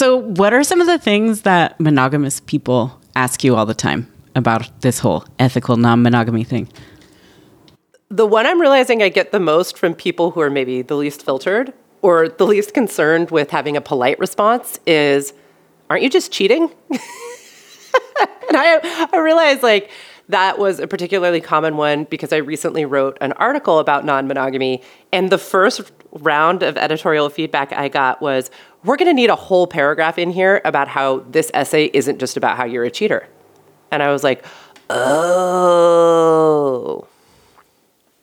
So, what are some of the things that monogamous people ask you all the time about this whole ethical non monogamy thing? The one I'm realizing I get the most from people who are maybe the least filtered or the least concerned with having a polite response is, aren't you just cheating? and I, I realize like that was a particularly common one because I recently wrote an article about non monogamy. And the first round of editorial feedback I got was, we're going to need a whole paragraph in here about how this essay isn't just about how you're a cheater. And I was like, oh.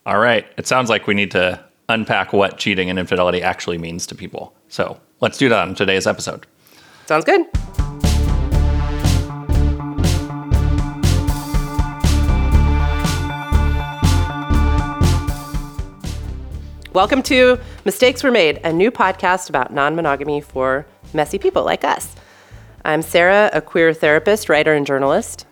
All right. It sounds like we need to unpack what cheating and infidelity actually means to people. So let's do that on today's episode. Sounds good. Welcome to Mistakes Were Made, a new podcast about non monogamy for messy people like us. I'm Sarah, a queer therapist, writer, and journalist.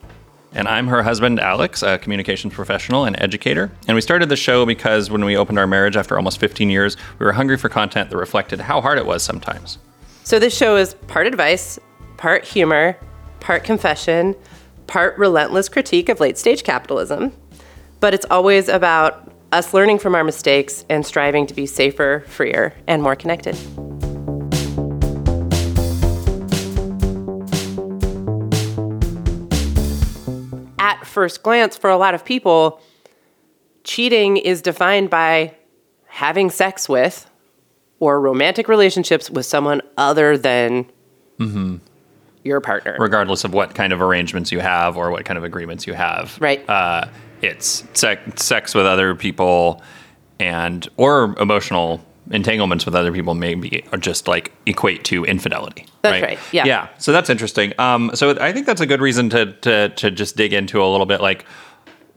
And I'm her husband, Alex, a communications professional and educator. And we started the show because when we opened our marriage after almost 15 years, we were hungry for content that reflected how hard it was sometimes. So this show is part advice, part humor, part confession, part relentless critique of late stage capitalism. But it's always about us learning from our mistakes and striving to be safer, freer, and more connected. At first glance, for a lot of people, cheating is defined by having sex with or romantic relationships with someone other than your partner. regardless of what kind of arrangements you have or what kind of agreements you have. Right. Uh, it's sec- sex with other people and or emotional entanglements with other people maybe are just like equate to infidelity. That's right, yeah. Yeah. So that's interesting. Um, so I think that's a good reason to to to just dig into a little bit like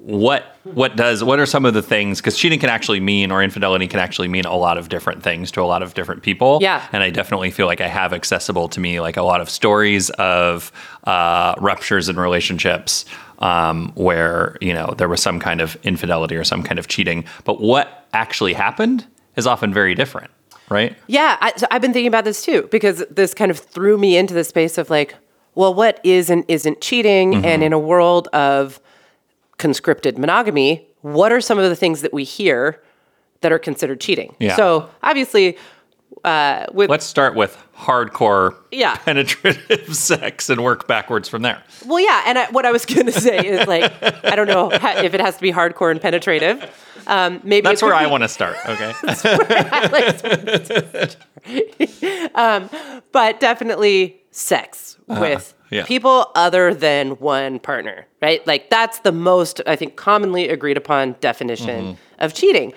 what what does what are some of the things because cheating can actually mean or infidelity can actually mean a lot of different things to a lot of different people Yeah. and i definitely feel like i have accessible to me like a lot of stories of uh, ruptures in relationships um, where you know there was some kind of infidelity or some kind of cheating but what actually happened is often very different right Yeah, I, so I've been thinking about this too because this kind of threw me into the space of like, well, what is and isn't cheating? Mm-hmm. And in a world of conscripted monogamy, what are some of the things that we hear that are considered cheating? Yeah. So obviously, uh, with let's start with hardcore Yeah. penetrative sex and work backwards from there well, yeah, and I, what I was going to say is like, I don't know if it has to be hardcore and penetrative. Um, maybe that's where i want to start okay I, like, um, but definitely sex with yeah. people other than one partner, right? Like that's the most, I think, commonly agreed upon definition of cheating.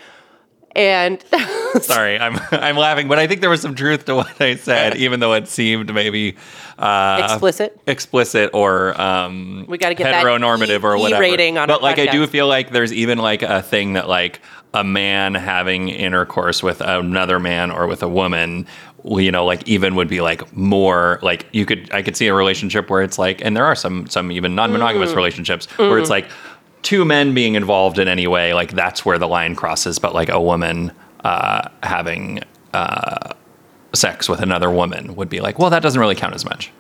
And Sorry, I'm I'm laughing, but I think there was some truth to what I said, even though it seemed maybe uh, explicit. explicit or um, We gotta get that heteronormative or E- E whatever. on but like, I do feel like there's even like a thing that like a man having intercourse with another man or with a woman. You know, like even would be like more like you could I could see a relationship where it's like, and there are some some even non-monogamous Mm. relationships where it's like two men being involved in any way, like that's where the line crosses. But like a woman uh, having uh, sex with another woman would be like, well, that doesn't really count as much.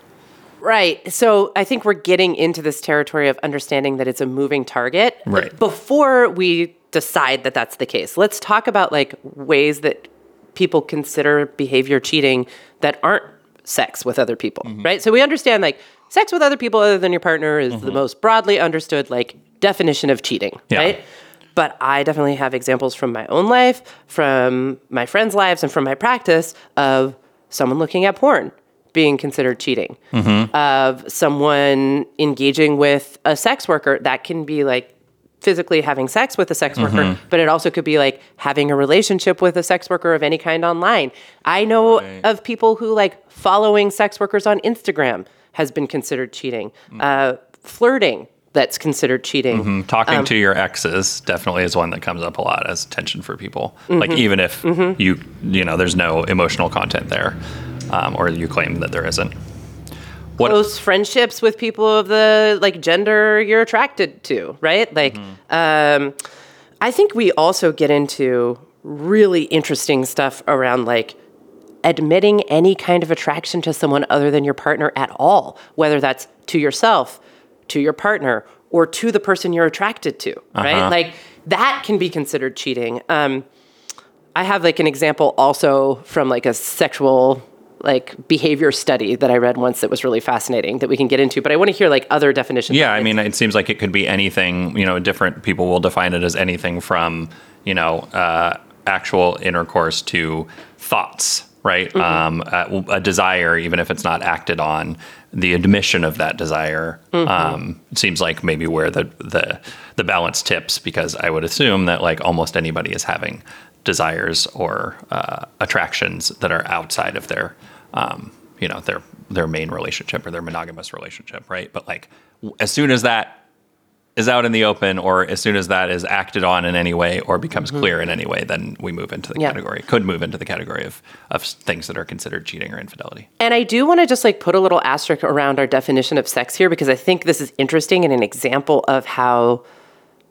Right. So I think we're getting into this territory of understanding that it's a moving target. Right. Before we decide that that's the case, let's talk about like ways that people consider behavior cheating that aren't sex with other people, mm-hmm. right? So we understand like sex with other people other than your partner is the mm-hmm. most broadly understood like definition of cheating, Yeah. right? But I definitely have examples from my own life, from my friends' lives, and from my practice of someone looking at porn being considered cheating, mm-hmm. of someone engaging with a sex worker. That can be like physically having sex with a sex worker, but it also could be like having a relationship with a sex worker of any kind online. I know of people who like following sex workers on Instagram has been considered cheating. Uh, flirting that's considered cheating. Talking Um, to your exes definitely is one that comes up a lot as tension for people. Mm-hmm. Like even if you you know there's no emotional content there, um, or you claim that there isn't. What close friendships with people of the like gender you're attracted to, right? Like, um, I think we also get into really interesting stuff around like admitting any kind of attraction to someone other than your partner at all, whether that's to yourself, to your partner, or to the person you're attracted to, right? Like that can be considered cheating. Um, I have like an example also from like a sexual like behavior study that I read once that was really fascinating that we can get into, but I want to hear like other definitions. Yeah, I mean, it seems like it could be anything. You know, different people will define it as anything from you know uh, actual intercourse to thoughts, right? Um, a, a desire, even if it's not acted on, the admission of that desire um, seems like maybe where the the the balance tips because I would assume that like almost anybody is having desires or uh, attractions that are outside of their um, you know their their main relationship or their monogamous relationship, right? But like as soon as that is out in the open or as soon as that is acted on in any way or becomes clear in any way, then we move into the Yeah. category, could move into the category of, of things that are considered cheating or infidelity. And I do want to just like put a little asterisk around our definition of sex here because I think this is interesting and an example of how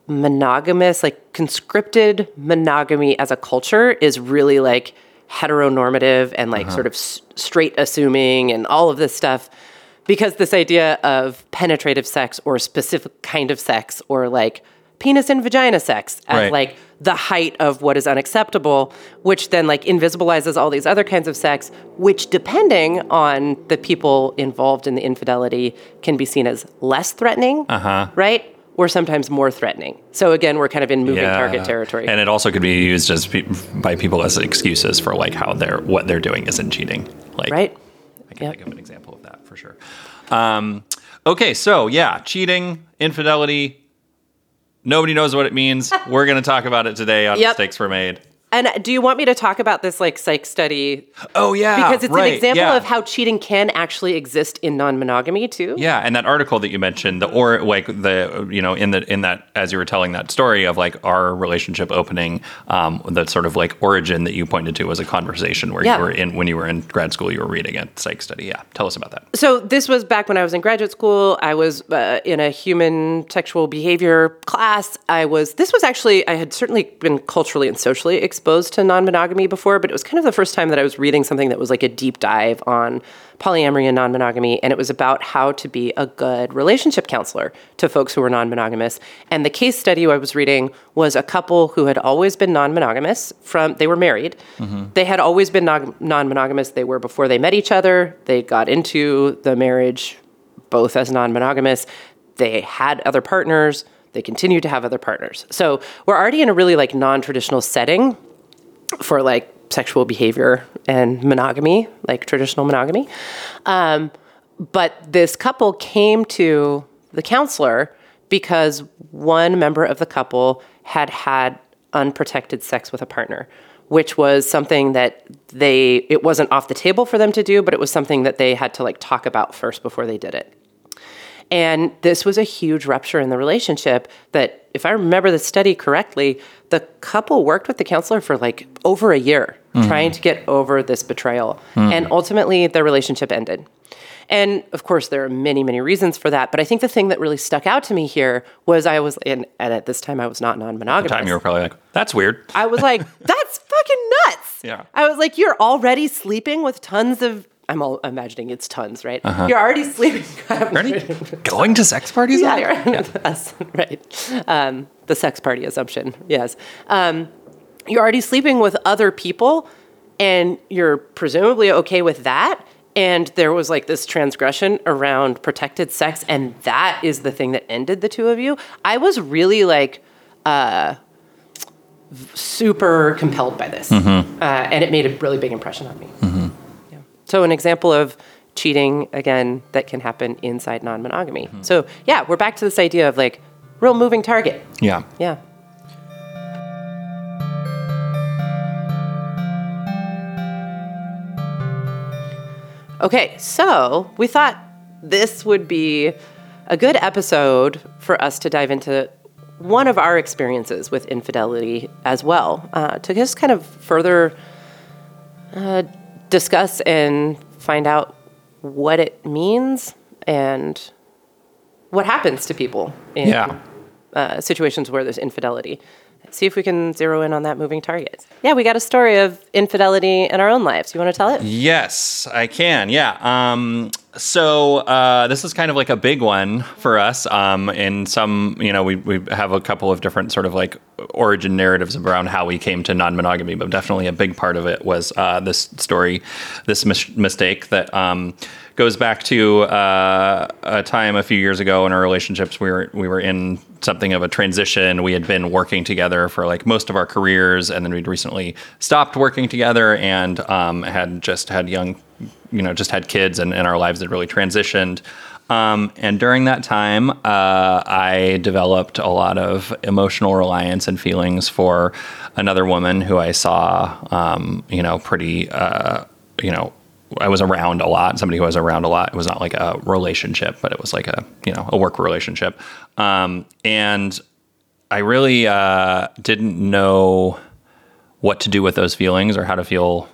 monogamous, like conscripted monogamy as a culture is really like heteronormative and like sort of s- straight assuming and all of this stuff. Because this idea of penetrative sex or specific kind of sex or like penis and vagina sex as Right. like the height of what is unacceptable, which then like invisibilizes all these other kinds of sex, which depending on the people involved in the infidelity can be seen as less threatening, uh-huh. right? Or sometimes more threatening. So again, we're kind of in moving target territory. And it also could be used as pe- by people as excuses for like how they're what they're doing isn't cheating. Like right? I can Yep. think of an example of that for sure. Um, okay, so yeah, cheating, infidelity. Nobody knows what it means. We're going to talk about it today on Yep. Mistakes Were Made. And do you want me to talk about this like psych study? Oh yeah, Because it's right, an example yeah. of how cheating can actually exist in non-monogamy too. Yeah, and that article that you mentioned, the or like the you know in the in that as you were telling that story of like our relationship opening, um, the sort of like origin that you pointed to was a conversation where Yeah. you were in when you were in grad school, you were reading a psych study. Yeah, tell us about that. So this was back when I was in graduate school. I was uh, in a human sexual behavior class. I was. This was actually. I had certainly been culturally and socially exposed to non-monogamy before, but it was kind of the first time that I was reading something that was like a deep dive on polyamory and non-monogamy, and it was about how to be a good relationship counselor to folks who were non-monogamous. And the case study I was reading was a couple who had always been non-monogamous. From they were married. Mm-hmm. They had always been non- non-monogamous. They were before they met each other. They got into the marriage both as non-monogamous. They had other partners. They continued to have other partners. So we're already in a really like non-traditional setting for like sexual behavior and monogamy, like traditional monogamy. Um, but this couple came to the counselor because one member of the couple had had unprotected sex with a partner, which was something that they, it wasn't off the table for them to do, but it was something that they had to like talk about first before they did it. And this was a huge rupture in the relationship that, if I remember the study correctly, the couple worked with the counselor for like over a year hmm. trying to get over this betrayal. Hmm. And ultimately, their relationship ended. And of course, there are many, many reasons for that. But I think the thing that really stuck out to me here was I was, and, and at this time, I was not non monogamous. The Time you were probably like, that's weird. I was like, that's fucking nuts. Yeah. I was like, you're already sleeping with tons of. I'm all imagining it's tons, right? You're already sleeping. Ernie, going to sex parties? Yeah, you're, that's right. Um, the sex party assumption, yes. Um, you're already sleeping with other people, and you're presumably okay with that. And there was like this transgression around protected sex, and that is the thing that ended the two of you. I was really like uh, super compelled by this, uh, and it made a really big impression on me. Yeah. So, an example of cheating again that can happen inside non-monogamy. So, yeah, we're back to this idea of like real moving target. Yeah. Yeah. Okay, so we thought this would be a good episode for us to dive into one of our experiences with infidelity as well, uh, to just kind of further uh, discuss and find out what it means and what happens to people in Yeah. uh, situations where there's infidelity. see if we can zero in on that moving target. Yeah, we got a story of infidelity in our own lives. You want to tell it? Yes, I can. Yeah. Um, so uh, this is kind of like a big one for us. Um, in some, you know, we, we have a couple of different sort of like origin narratives around how we came to non-monogamy, but definitely a big part of it was uh, this story, this mis- mistake that um, goes back to uh, a time a few years ago in our relationships. We were we were in something of a transition. We had been working together for like most of our careers, and then we'd recently stopped working together and um, had just had young you know just had kids and, and our lives had really transitioned um, and during that time uh, i developed a lot of emotional reliance and feelings for another woman who i saw um, you know pretty uh, you know I was around a lot, somebody who was around a lot. It was not like a relationship, but it was like a, you know, a work relationship. Um, and I really uh, didn't know what to do with those feelings or how to feel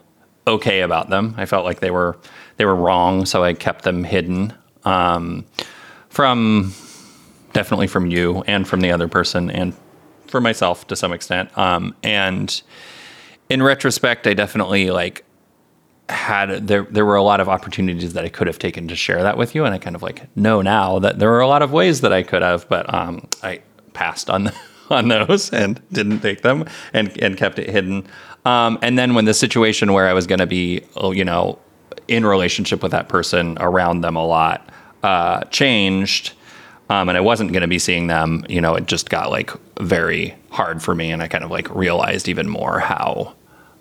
okay about them. I felt like they were they were wrong, so I kept them hidden um, from definitely from you and from the other person and for myself to some extent. Um, and in retrospect, I definitely like had there there were a lot of opportunities that I could have taken to share that with you, and I kind of like know now that there were a lot of ways that I could have, but um, I passed on on those and didn't take them and and kept it hidden. Um, and then when the situation where I was going to be, oh, you know, in relationship with that person around them a lot uh, changed, um, and I wasn't going to be seeing them, you know, it just got like very hard for me, and I kind of like realized even more how.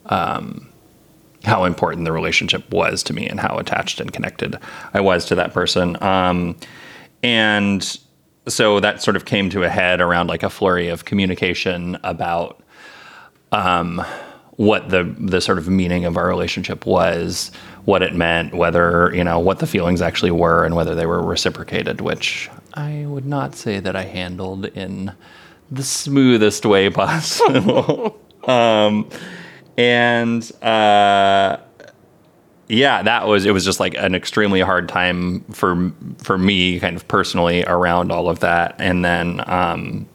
Um, how important the relationship was to me and how attached and connected I was to that person. Um, and so that sort of came to a head around like a flurry of communication about um, what the the sort of meaning of our relationship was, what it meant, whether you know what the feelings actually were, and whether they were reciprocated. Which I would not say that I handled in the smoothest way possible. um, and uh, yeah, that was it. Was just like an extremely hard time for for me, kind of personally, around all of that. And then um,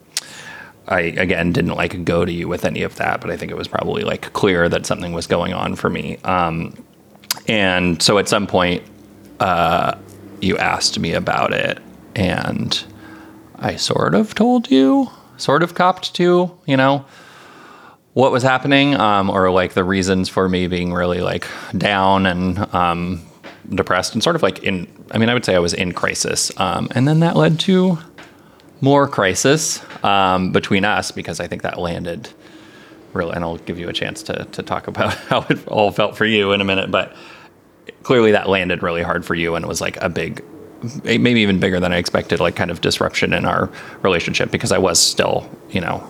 I again didn't like go to you with any of that, but I think it was probably like clear that something was going on for me. Um, and so at some point, uh, you asked me about it, and I sort of told you, sort of copped to, you know, what was happening, um, or like the reasons for me being really like down and um, depressed, and sort of like in. I mean, I would say I was in crisis, um, and then that led to more crisis um, between us because I think that landed really, and I'll give you a chance to, to talk about how it all felt for you in a minute, but clearly that landed really hard for you and it was like a big, maybe even bigger than I expected, like kind of disruption in our relationship because I was still, you know,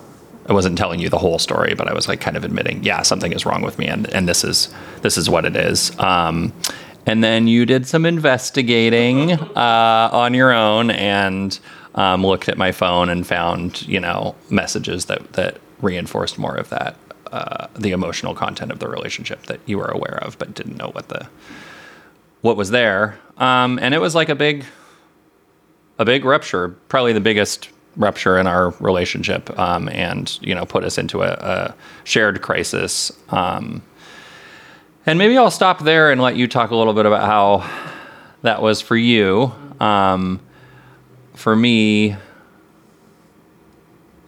I wasn't telling you the whole story, but I was like kind of admitting, yeah, something is wrong with me, and and this is this is what it is. Um, and then you did some investigating uh, on your own and um, looked at my phone and found you know messages that that reinforced more of that uh, the emotional content of the relationship that you were aware of but didn't know what the what was there. Um, and it was like a big a big rupture probably the biggest rupture in our relationship um, and you know put us into a, a shared crisis. Um, and maybe i'll stop there and let you talk a little bit about how that was for you. Um, for me,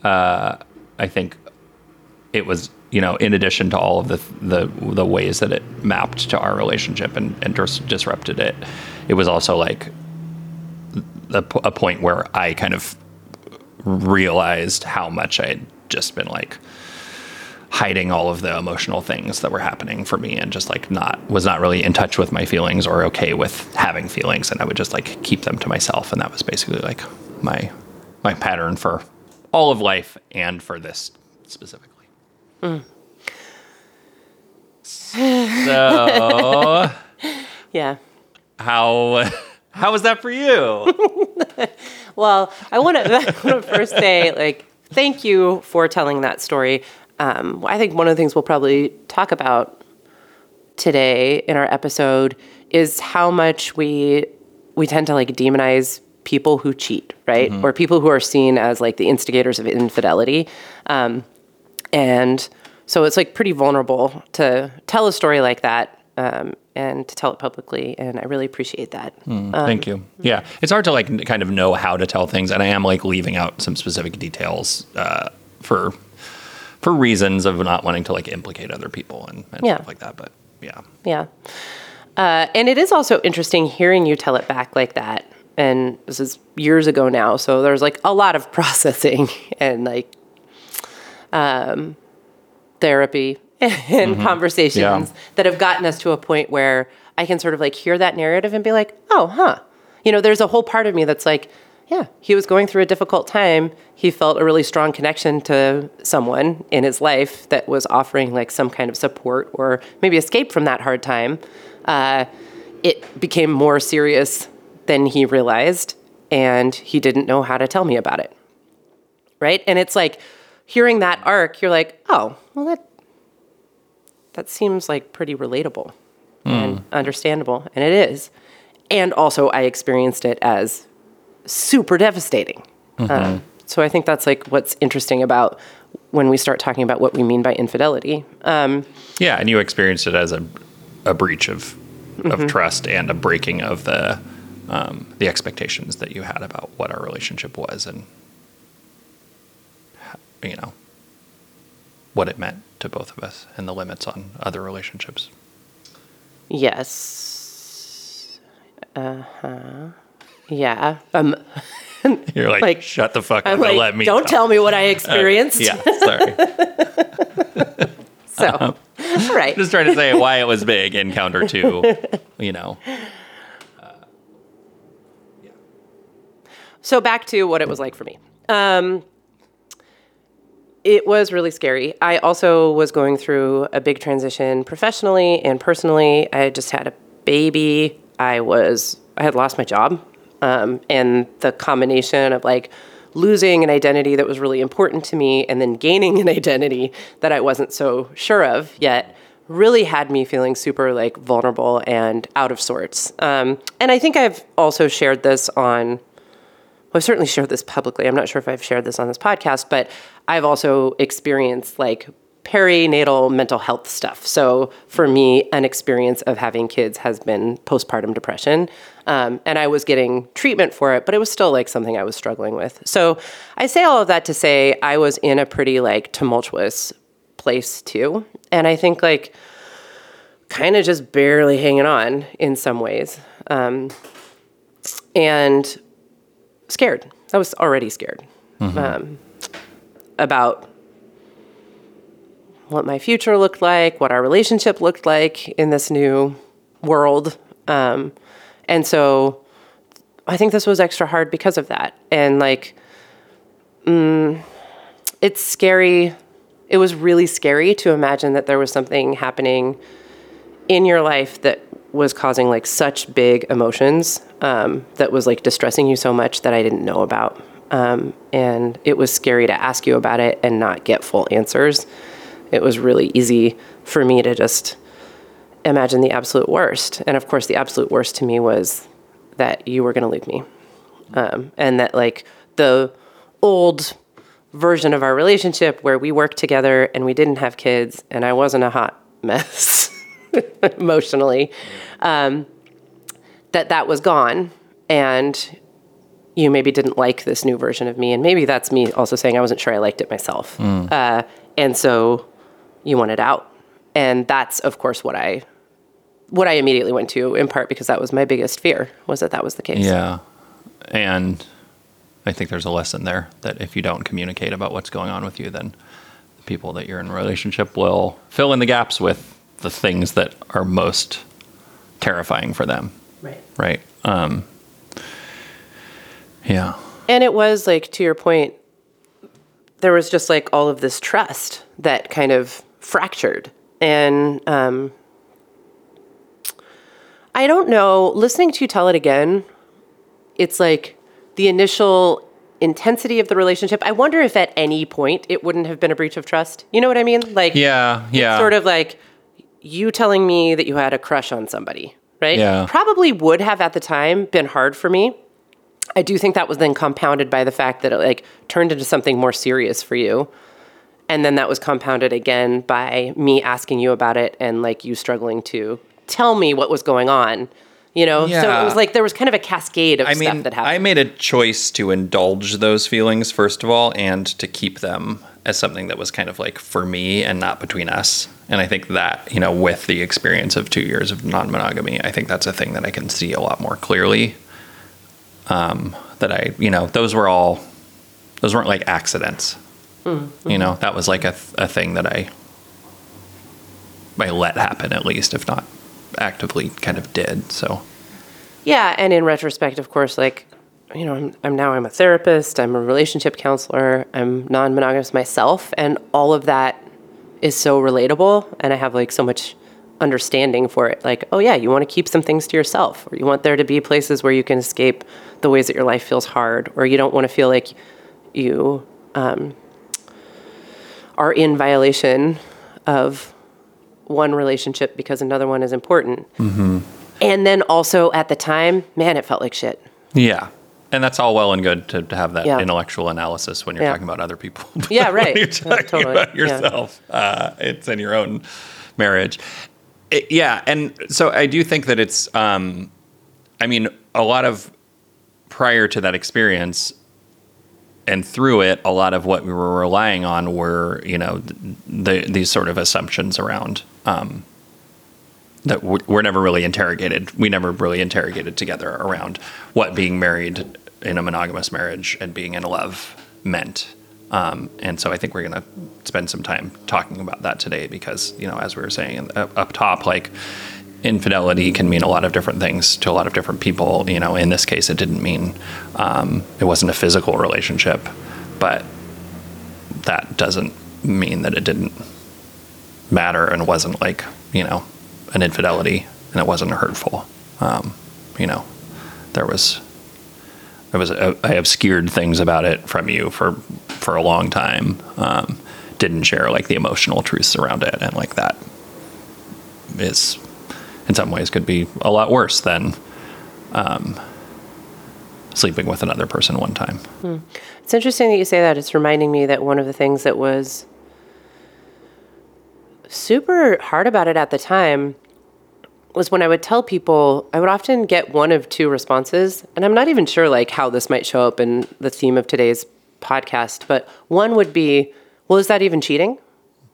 uh, I think it was you know in addition to all of the the the ways that it mapped to our relationship and, and dis- disrupted it, it was also like a, a point where I kind of realized how much I had just been like hiding all of the emotional things that were happening for me and just like not was not really in touch with my feelings or okay with having feelings and I would just like keep them to myself and that was basically like my my pattern for all of life and for this specifically. Mm. So yeah. How how was that for you? well, I want to first say like thank you for telling that story um, I think one of the things we'll probably talk about today in our episode is how much we we tend to like demonize people who cheat, right? Mm-hmm. Or people who are seen as like the instigators of infidelity. Um, And so it's like pretty vulnerable to tell a story like that um, and to tell it publicly. And I really appreciate that. Thank you. Yeah, it's hard to like kind of know how to tell things, and I am like leaving out some specific details uh, for for reasons of not wanting to like implicate other people and, and Yeah. stuff like that. But yeah, Yeah. Uh, and it is also interesting hearing you tell it back like that. And this is years ago now. So there's like a lot of processing and like um, therapy and conversations Yeah. that have gotten us to a point where I can sort of like hear that narrative and be like, oh, huh. You know, there's a whole part of me that's like, yeah, he was going through a difficult time. He felt a really strong connection to someone in his life that was offering like some kind of support or maybe escape from that hard time. Uh, it became more serious than he realized, and he didn't know how to tell me about it. Right? And it's like hearing that arc, you're like, oh, well, that that seems like pretty relatable and understandable, and it is. And also, I experienced it as super devastating. Um, so I think that's like what's interesting about when we start talking about what we mean by infidelity. Um, yeah, and you experienced it as a a breach of of trust and a breaking of the um, the expectations that you had about what our relationship was and you know what it meant to both of us and the limits on other relationships. yes. Uh huh. Yeah. Um, You're like, Like, shut the fuck up I'm and like, let me don't tell me what I experienced. Yeah, sorry. So, all right. Just trying to say why it was big in counter to, you know. So back to what it was like for me. Um, it was really scary. I also was going through a big transition professionally and personally. I just had a baby. I was I had lost my job, um, and the combination of like losing an identity that was really important to me and then gaining an identity that I wasn't so sure of yet really had me feeling super like vulnerable and out of sorts. Um, and I think I've also shared this on well, I've certainly shared this publicly. I'm not sure if I've shared this on this podcast, but I've also experienced like perinatal mental health stuff. So for me, an experience of having kids has been postpartum depression. Um, and I was getting treatment for it, but it was still like something I was struggling with. So I say all of that to say I was in a pretty like tumultuous place too. And I think like kind of just barely hanging on in some ways. Um, and scared. I was already scared um, about what my future looked like, what our relationship looked like in this new world. Um, and so I think this was extra hard because of that. And like, mm, it's scary. It was really scary to imagine that there was something happening in your life that was causing like such big emotions um, that was like distressing you so much that I didn't know about. Um, and it was scary to ask you about it and not get full answers. It was really easy for me to just imagine the absolute worst. And of course, the absolute worst to me was that you were going to leave me. Um, and that like the old version of our relationship where we worked together and we didn't have kids and I wasn't a hot mess emotionally, um, that that was gone. And you maybe didn't like this new version of me. And maybe that's me also saying I wasn't sure I liked it myself. Uh, and so you wanted out. And that's, of course, what I what I immediately went to, in part because that was my biggest fear, was that that was the case. Yeah. And I think there's a lesson there that if you don't communicate about what's going on with you, then the people that you're in a relationship will fill in the gaps with the things that are most terrifying for them. Right. Right. Um, yeah. And it was like to your point, there was just like all of this trust that kind of fractured. And um, I don't know, listening to you tell it again, it's like the initial intensity of the relationship. I wonder if at any point it wouldn't have been a breach of trust. You know what I mean? Like, Yeah. Yeah. sort of like you telling me that you had a crush on somebody, right? Yeah. Probably would have at the time been hard for me. I do think that was then compounded by the fact that it like turned into something more serious for you. And then that was compounded again by me asking you about it and like you struggling to tell me what was going on. You know, yeah. so it was like there was kind of a cascade of I stuff mean, that happened I made a choice to indulge those feelings first of all, and to keep them as something that was kind of like for me and not between us. And I think that you know, with the experience of two years of non-monogamy, I think that's a thing that I can see a lot more clearly. Um, that I, you know, those were all, those weren't like accidents. You know, that was like a, a thing that I, I let happen at least, if not actively kind of did. So. Yeah, and in retrospect, of course, like you know, I'm, I'm now I'm a therapist, I'm a relationship counselor, I'm non-monogamous myself, and all of that is so relatable, and I have like so much understanding for it. Like, oh yeah, you want to keep some things to yourself, or you want there to be places where you can escape the ways that your life feels hard, or you don't want to feel like you um, are in violation of one relationship because another one is important. And then also at the time, man, it felt like shit. Yeah. And that's all well and good to, to have that Yeah. intellectual analysis when you're Yeah. talking about other people. Yeah, right. you're Yeah, talking totally. about Yeah. yourself, uh, it's in your own marriage. It- yeah. And so I do think that it's, um, I mean, a lot of prior to that experience and through it, a lot of what we were relying on were, you know, the, these sort of assumptions around um, that were never really interrogated. We never really interrogated together around what being married in a monogamous marriage and being in love meant. Um, and so I think we're going to spend some time talking about that today because, you know, as we were saying up top, like infidelity can mean a lot of different things to a lot of different people. You know, in this case, it didn't mean um, it wasn't a physical relationship, but that doesn't mean that it didn't matter and wasn't like you know an infidelity and it wasn't hurtful um, you know there was there was uh, I obscured things about it from you for for a long time um, didn't share like the emotional truths around it and like that is in some ways could be a lot worse than um, sleeping with another person one time It's interesting that you say that. It's reminding me that one of the things that was super hard about it at the time was when I would tell people, I would often get one of two responses, and I'm not even sure like how this might show up in the theme of today's podcast, but one would be, well, is that even cheating?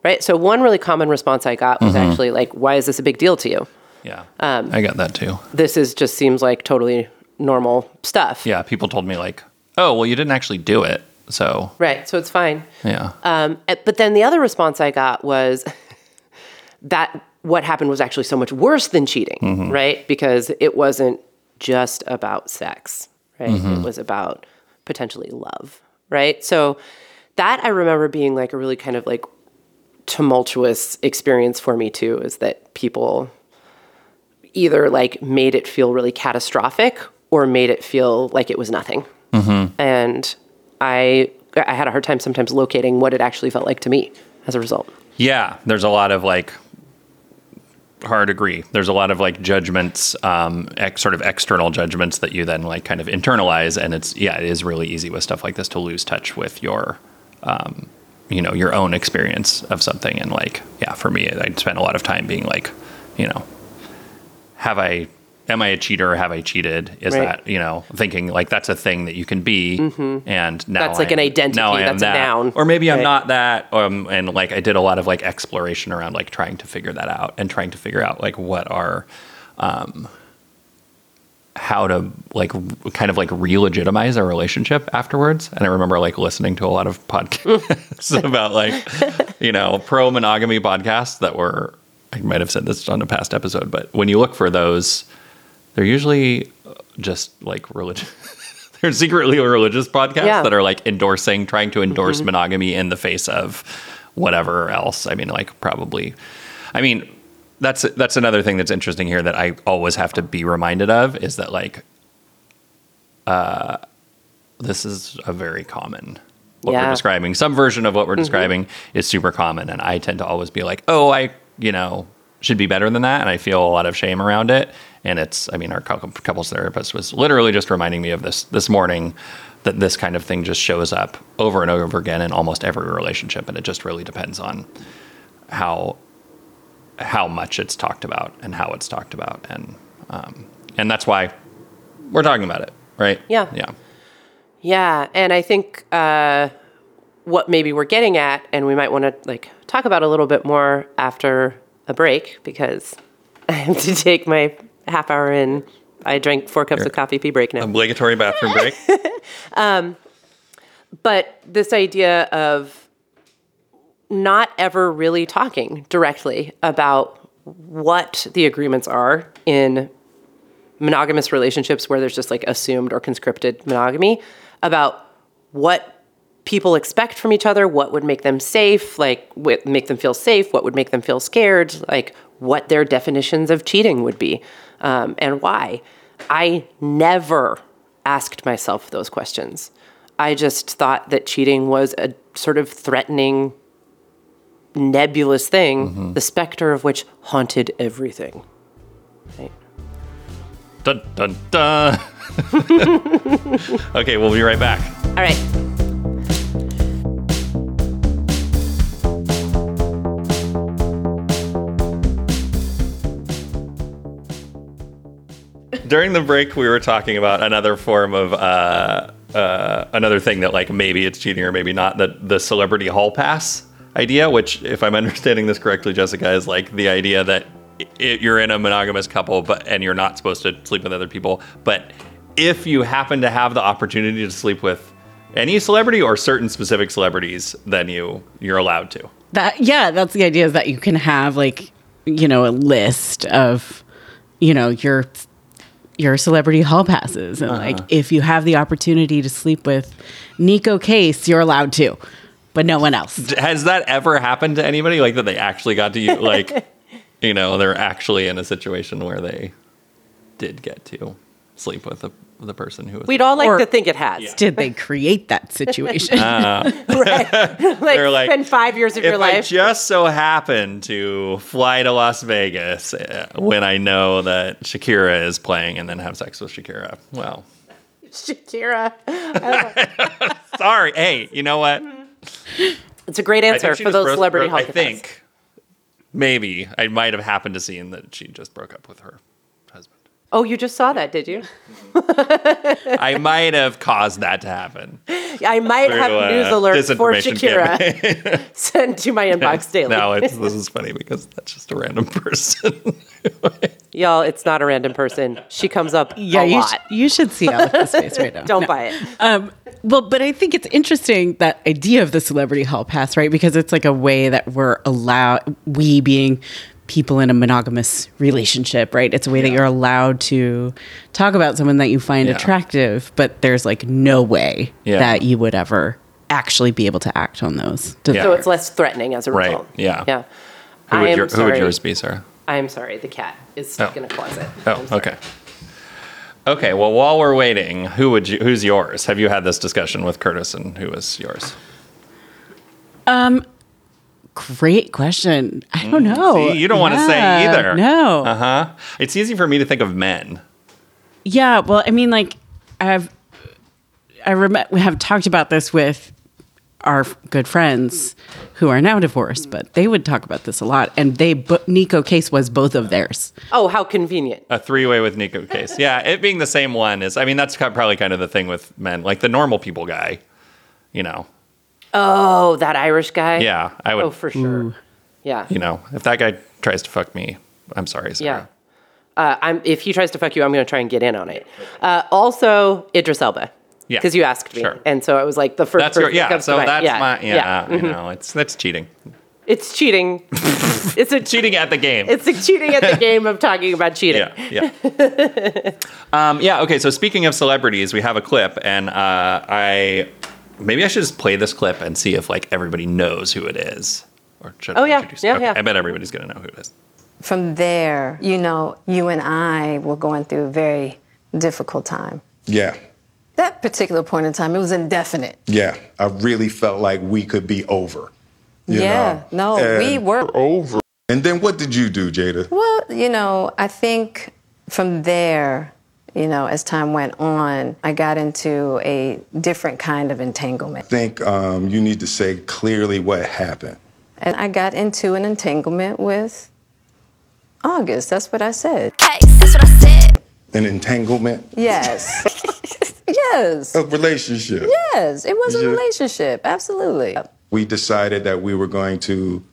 Right? So one really common response I got was actually like, why is this a big deal to you? Yeah I got that too This is just seems like totally normal stuff. yeah people told me like oh well you didn't actually do it so Right. So it's fine. yeah Um, eh, but then the other response I got was that what happened was actually so much worse than cheating, right? Because it wasn't just about sex, right? It was about potentially love, right? So that I remember being like a really kind of like tumultuous experience for me too is that people either like made it feel really catastrophic or made it feel like it was nothing. And I I had a hard time sometimes locating what it actually felt like to me as a result. Yeah, there's a lot of like hard agree. There's a lot of like judgments, um, ex- sort of external judgments that you then like kind of internalize, and it's yeah, it is really easy with stuff like this to lose touch with your, um, you know, your own experience of something. And like, yeah, for me, I spent a lot of time being like, you know, have I, am I a cheater? or Have I cheated? Is Right. that you know, thinking like that's a thing that you can be, and now That's like I an identity, I am that's a noun. or maybe I'm not that um, and like i did a lot of like exploration around like trying to figure that out and trying to figure out like what are um how to like kind of like re-legitimize our relationship afterwards and i remember like listening to a lot of podcasts about like you know pro monogamy podcasts that were i might have said this on a past episode but when you look for those they're usually just like religious they're secretly religious podcasts Yeah. Mm-hmm. that are like endorsing trying to endorse monogamy in the face of whatever else i mean like probably i mean that's that's another thing that's interesting here that i always have to be reminded of is that like uh this is a very common what Yeah. we're describing some version of what we're describing is super common and i tend to always be like oh i you know should be better than that, and I feel a lot of shame around it. And it's, I mean, our couples therapist was literally just reminding me of this this morning that this kind of thing just shows up over and over again in almost every relationship, and it just really depends on how how much it's talked about and how it's talked about, and um, and that's why we're talking about it, right? Yeah. yeah. Yeah, and I think uh, what maybe we're getting at, and we might want to like talk about a little bit more after a break because I have to take my half hour in. I drank four cups of coffee pee break now. Obligatory bathroom break. Um, but this idea of not ever really talking directly about what the agreements are in monogamous relationships where there's just like assumed or conscripted monogamy about what people expect from each other what would make them safe like what make them feel safe what would make them feel scared like what their definitions of cheating would be um, and why. I never asked myself those questions. I just thought that cheating was a sort of threatening nebulous thing the specter of which haunted everything. Right. Dun dun dun. okay, we'll be right back. all right During the break, we were talking about another form of uh, uh, another thing that like maybe it's cheating or maybe not. That the celebrity hall pass idea, which if I'm understanding this correctly, Jessica, is like the idea that it, you're in a monogamous couple, but and you're not supposed to sleep with other people, but if you happen to have the opportunity to sleep with any celebrity or certain specific celebrities, then you you're allowed to. That yeah, that's the idea is that you can have like you know a list of you know your your celebrity hall passes and like uh-huh. if you have the opportunity to sleep with Neko Case, you're allowed to, but no one else. Has that ever happened to anybody? Like that they actually got to you like, you know, they're actually in a situation where they did get to sleep with a the person who was. we'd all like Or- to think it has Did they create that situation? right like, They're like, spend five years of if your I life just so happen to fly to Las Vegas uh, when I know that Shakira is playing and then have sex with Shakira, well, Shakira. sorry. Hey, you know what? It's a great answer for those broke- celebrity broke- hall I think maybe I might have happened to see that she just broke up with her husband. Oh, you just saw that, did you? I might have caused that to happen. I might have Through, uh, news alerts for Shakira sent to my inbox daily. No, it's, this is funny because that's just a random person. Y'all, it's not a random person. She comes up yeah, a you, lot. sh- you should see Alex's face right now. Don't No. buy it. Um, well, but I think it's interesting that idea of the celebrity hall pass, right? Because it's like a way that we're allowed, we being people in a monogamous relationship, right? It's a way that you're allowed to talk about someone that you find Yeah. attractive, but there's like no way Yeah. that you would ever actually be able to act on those. Yeah. So it's less threatening as a Right, result. yeah. Yeah. who, I would am your, who would yours be, sir? I am sorry. The cat is stuck Oh. in a closet. Oh, okay. Okay, well, while we're waiting, who would you? Who's yours? Have you had this discussion with Curtis, and who is yours? Um, Great question. I don't know. Mm, See, you don't wanna say either. No. Uh huh. It's easy for me to think of men. Yeah, well, I mean, like I've I rem- we have talked about this with our good friends who are now divorced, but they would talk about this a lot, and they bu- Neko Case was both of theirs. Oh, how convenient. A three-way with Neko Case. Yeah, it being the same one is. I mean, that's ki- probably kind of the thing with men, like the normal people guy. You know. Oh, that Irish guy? Yeah, I would. Oh, for sure. Yeah. You know, if that guy tries to fuck me, I'm sorry, Yeah. Uh, I'm, if he tries to fuck you, I'm going to try and get in on it. Uh, also, Idris Elba. Yeah. Because you asked me. Sure. And so it was like the first That's your person that yeah. comes to So mind. that's yeah. my yeah. Mhm. You know, it's that's cheating. It's cheating. it's a Cheating at the game. It's a cheating at the game of talking about cheating. Yeah, yeah. um, yeah, okay, so speaking of celebrities, we have a clip, and uh, I maybe I should just play this clip and see if like everybody knows who it is. Or should oh, I Oh, yeah. introduce- Yeah, okay, yeah. I bet everybody's gonna know who it is. From there, you know, you and I were going through a very difficult time. Yeah. That particular point in time, it was indefinite. Yeah. I really felt like we could be over. you yeah, know? no, we were over. And then what did you do, Jada? Well, you know, I think from there, you know, as time went on, I got into a different kind of entanglement. I think um, you need to say clearly what happened. And I got into an entanglement with August. That's what I said. Hey, that's what I said. An entanglement, Yes. yes. a relationship. Yes. It was a relationship. Absolutely. We decided that we were going to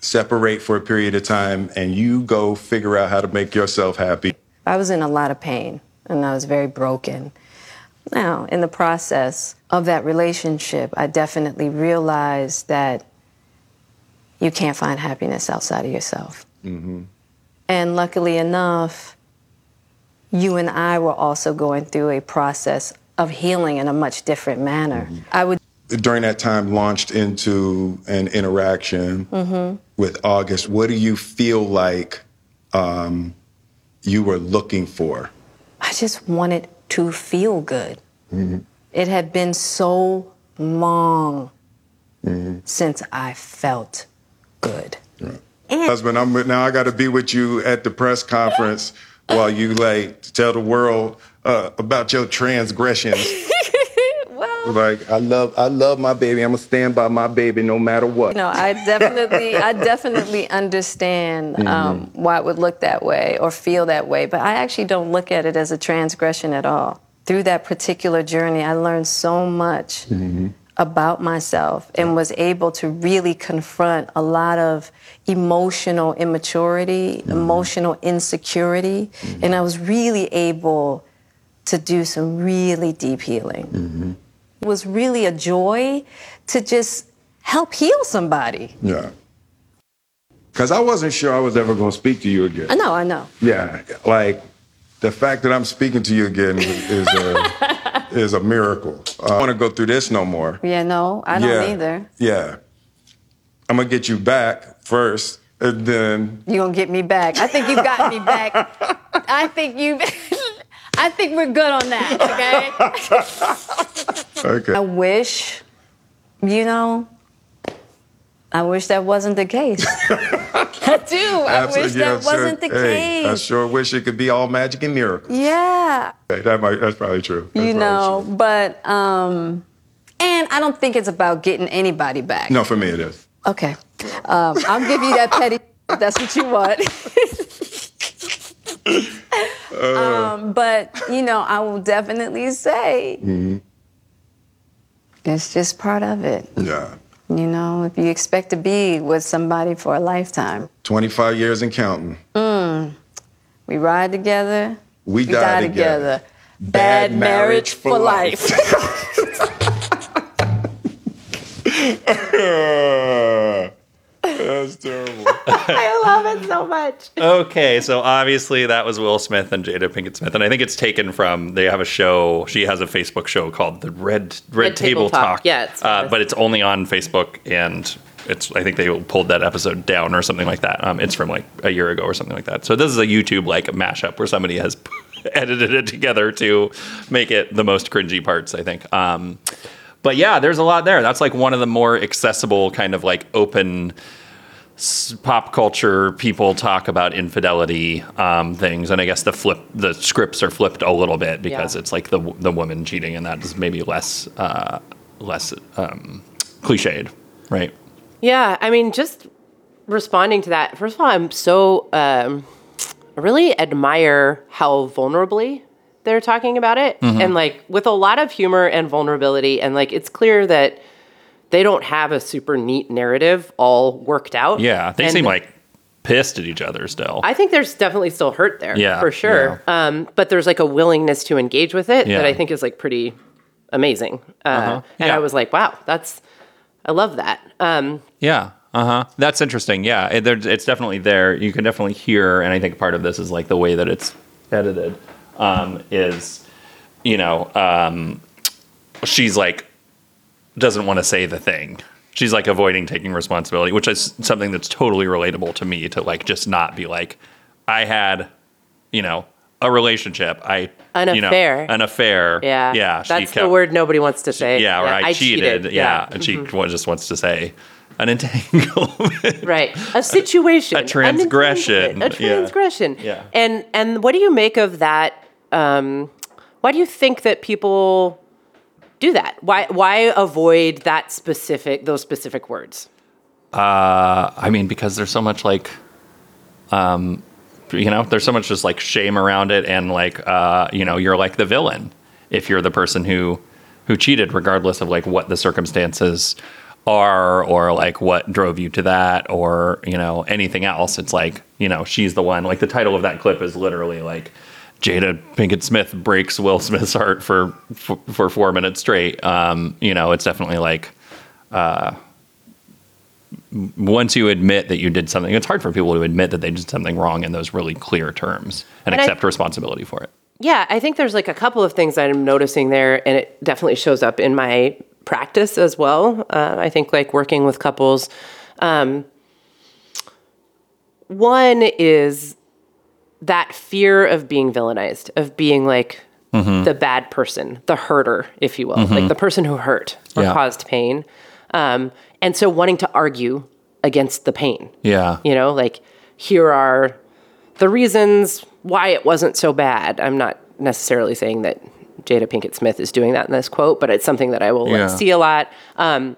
separate for a period of time and you go figure out how to make yourself happy. I was in a lot of pain and I was very broken. Now, in the process of that relationship, I definitely realized that you can't find happiness outside of yourself. Mm-hmm. And luckily enough, you and I were also going through a process of healing in a much different manner. Mm-hmm. I would During that time, launched into an interaction mm-hmm. with August. What do you feel like um, you were looking for? I just wanted to feel good. It had been so long since I felt good. Husband, I'm now I got to be with you at the press conference while you like tell the world uh, about your transgressions. Like I love, I love my baby. I'm gonna stand by my baby no matter what. no, I definitely, I definitely understand mm-hmm. um, why it would look that way or feel that way, but I actually don't look at it as a transgression at all. Through that particular journey, I learned so much mm-hmm. about myself and was able to really confront a lot of emotional immaturity, mm-hmm. emotional insecurity, and I was really able to do some really deep healing. It was really a joy to just help heal somebody. Yeah. Cause I wasn't sure I was ever gonna speak to you again. I know, I know. Yeah, like the fact that I'm speaking to you again is, a is a miracle. Uh, I don't want to go through this no more. Yeah, no, I don't yeah. either. Yeah. I'm gonna get you back first, and then You're gonna get me back? I think you got me back. I think you. I think we're good on that. Okay. okay. I wish, you know, I wish that wasn't the case. I do. I wish yeah, that wasn't sure. the hey, I sure wish it could be all magic and miracles. Yeah. Okay, that might that's probably true. That's you probably know, but um, and I don't think it's about getting anybody back. No, for me it is. Okay. Um, I'll give you that petty if that's what you want. Um, but, you know, I will definitely say it's just part of it. Yeah. You know, if you expect to be with somebody for a lifetime, 25 years and counting. Mm. we ride together, We, we die, die together. together. Bad marriage for life. That's terrible. I love it so much. Okay, so obviously that was Will Smith and Jada Pinkett Smith, and I think it's taken from. They have a show. She has a Facebook show called the Red Red, Red Table, Table Talk. Talk. Yeah, it's uh, but it's only on Facebook, and it's. I think they pulled that episode down or something like that. Um, it's from like a year ago or something like that. So this is a YouTube like mashup where somebody has edited it together to make it the most cringy parts. I think. Um, but yeah, there's a lot there. That's like one of the more accessible kind of like open s- pop culture people talk about infidelity um, things, and I guess the flip the scripts are flipped a little bit because Yeah. it's like the the woman cheating, and that is maybe less uh, less um, cliched, right? Yeah, I mean, just responding to that. First of all, I'm so um, I really admire how vulnerably they're talking about it, and like with a lot of humor and vulnerability, and like it's clear that they don't have a super neat narrative all worked out. Yeah, they And seem like pissed at each other still. I think there's definitely still hurt there. Yeah, for sure. Um, but there's like a willingness to engage with it Yeah. that I think is like pretty amazing. Uh, Uh-huh. And Yeah. I was like, wow, that's I love that. Um, Yeah. Uh huh. That's interesting. Yeah, it, it's definitely there. You can definitely hear, and I think part of this is like the way that it's edited. Um, is you know, um, she's like doesn't want to say the thing. She's like avoiding taking responsibility, which is something that's totally relatable to me. To like just not be like, I had, you know, a relationship. I An you know, affair. an affair. yeah, Yeah. she that's the word nobody wants to say. yeah, or I, cheated. Yeah, Yeah. Mm-hmm. and she wa- just wants to say, an entanglement. right a situation A transgression, an entanglement, a yeah. transgression Yeah. and and what do you make of that um why do you think that people do that why why avoid that specific those specific words I mean, because there's so much like, um, you know, there's so much just like shame around it, and like, uh, you know, you're like the villain if you're the person who who cheated, regardless of like what the circumstances are or like what drove you to that or you know anything else. It's like you know she's the one. Like the title of that clip is literally like. Jada Pinkett Smith breaks Will Smith's heart for for, for four minutes straight. Um, you know, it's definitely like once you admit that you did something, it's hard for people to admit that they did something wrong in those really clear terms and, And I- accept responsibility for it. Yeah, I think there's like a couple of things I'm noticing there, and it definitely shows up in my practice as well. Uh, I think like working with couples. Um, one is that fear of being villainized, of being like the bad person, the hurter, if you will, like the person who hurt or Yeah. caused pain. Um, and so wanting to argue against the pain Yeah. you know like here are the reasons why it wasn't so bad i'm not necessarily saying that jada pinkett smith is doing that in this quote but it's something that i will Yeah. like, see a lot um,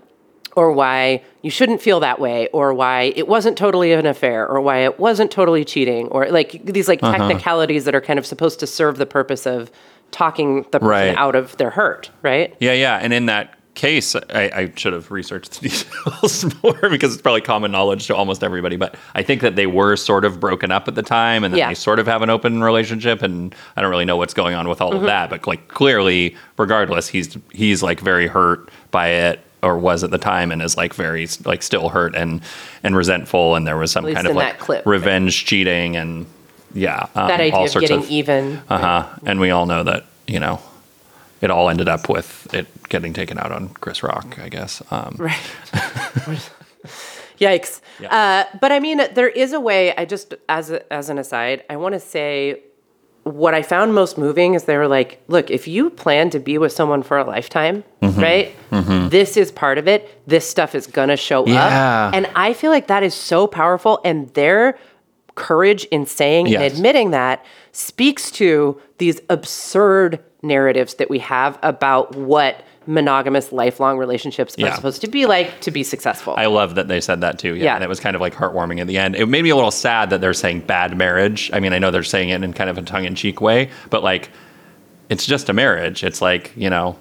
or why you shouldn't feel that way or why it wasn't totally an affair or why it wasn't totally cheating or like these like Uh-huh. technicalities that are kind of supposed to serve the purpose of talking the person Right. out of their hurt right Yeah, yeah. And in that case, I, I should have researched the details more because it's probably common knowledge to almost everybody. But I think that they were sort of broken up at the time and that Yeah. they sort of have an open relationship. And I don't really know what's going on with all of that. But like clearly, regardless, he's he's like very hurt by it or was at the time and is like very like still hurt and and resentful and there was some kind of like clip. revenge cheating and yeah um, that idea all of sorts getting of even uh huh. And we all know that you know it all ended up with it getting taken out on Chris Rock, I guess. Um, Right. Yikes. Uh, but I mean, there is a way. I just, as a, as an aside, I want to say what I found most moving is they were like, look, if you plan to be with someone for a lifetime, Mm-hmm. right? This is part of it. This stuff is gonna show Yeah. up, and I feel like that is so powerful. And their courage in saying and admitting that speaks to these absurd narratives that we have about what monogamous lifelong relationships are Yeah. supposed to be like to be successful. I love that they said that too. Yeah, Yeah. And it was kind of like heartwarming at the end. It made me a little sad that they're saying bad marriage. I mean, I know they're saying it in kind of a tongue in cheek way, but like, it's just a marriage. It's like, you know,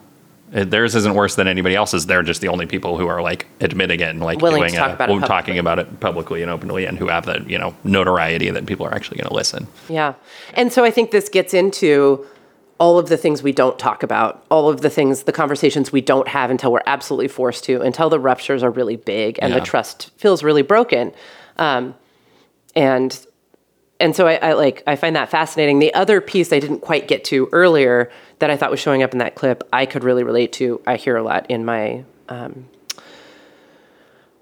theirs isn't worse than anybody else's. They're just the only people who are like admitting it and like Willing to doing talk a- about it talking about it publicly and openly and who have the, you know, notoriety that people are actually going to listen. Yeah. And so I think this gets into all of the things we don't talk about, all of the things, the conversations we don't have until we're absolutely forced to, until the ruptures are really big and Yeah. the trust feels really broken. Um, and and so I, I like I find that fascinating. The other piece I didn't quite get to earlier that I thought was showing up in that clip, I could really relate to. I hear a lot in my um,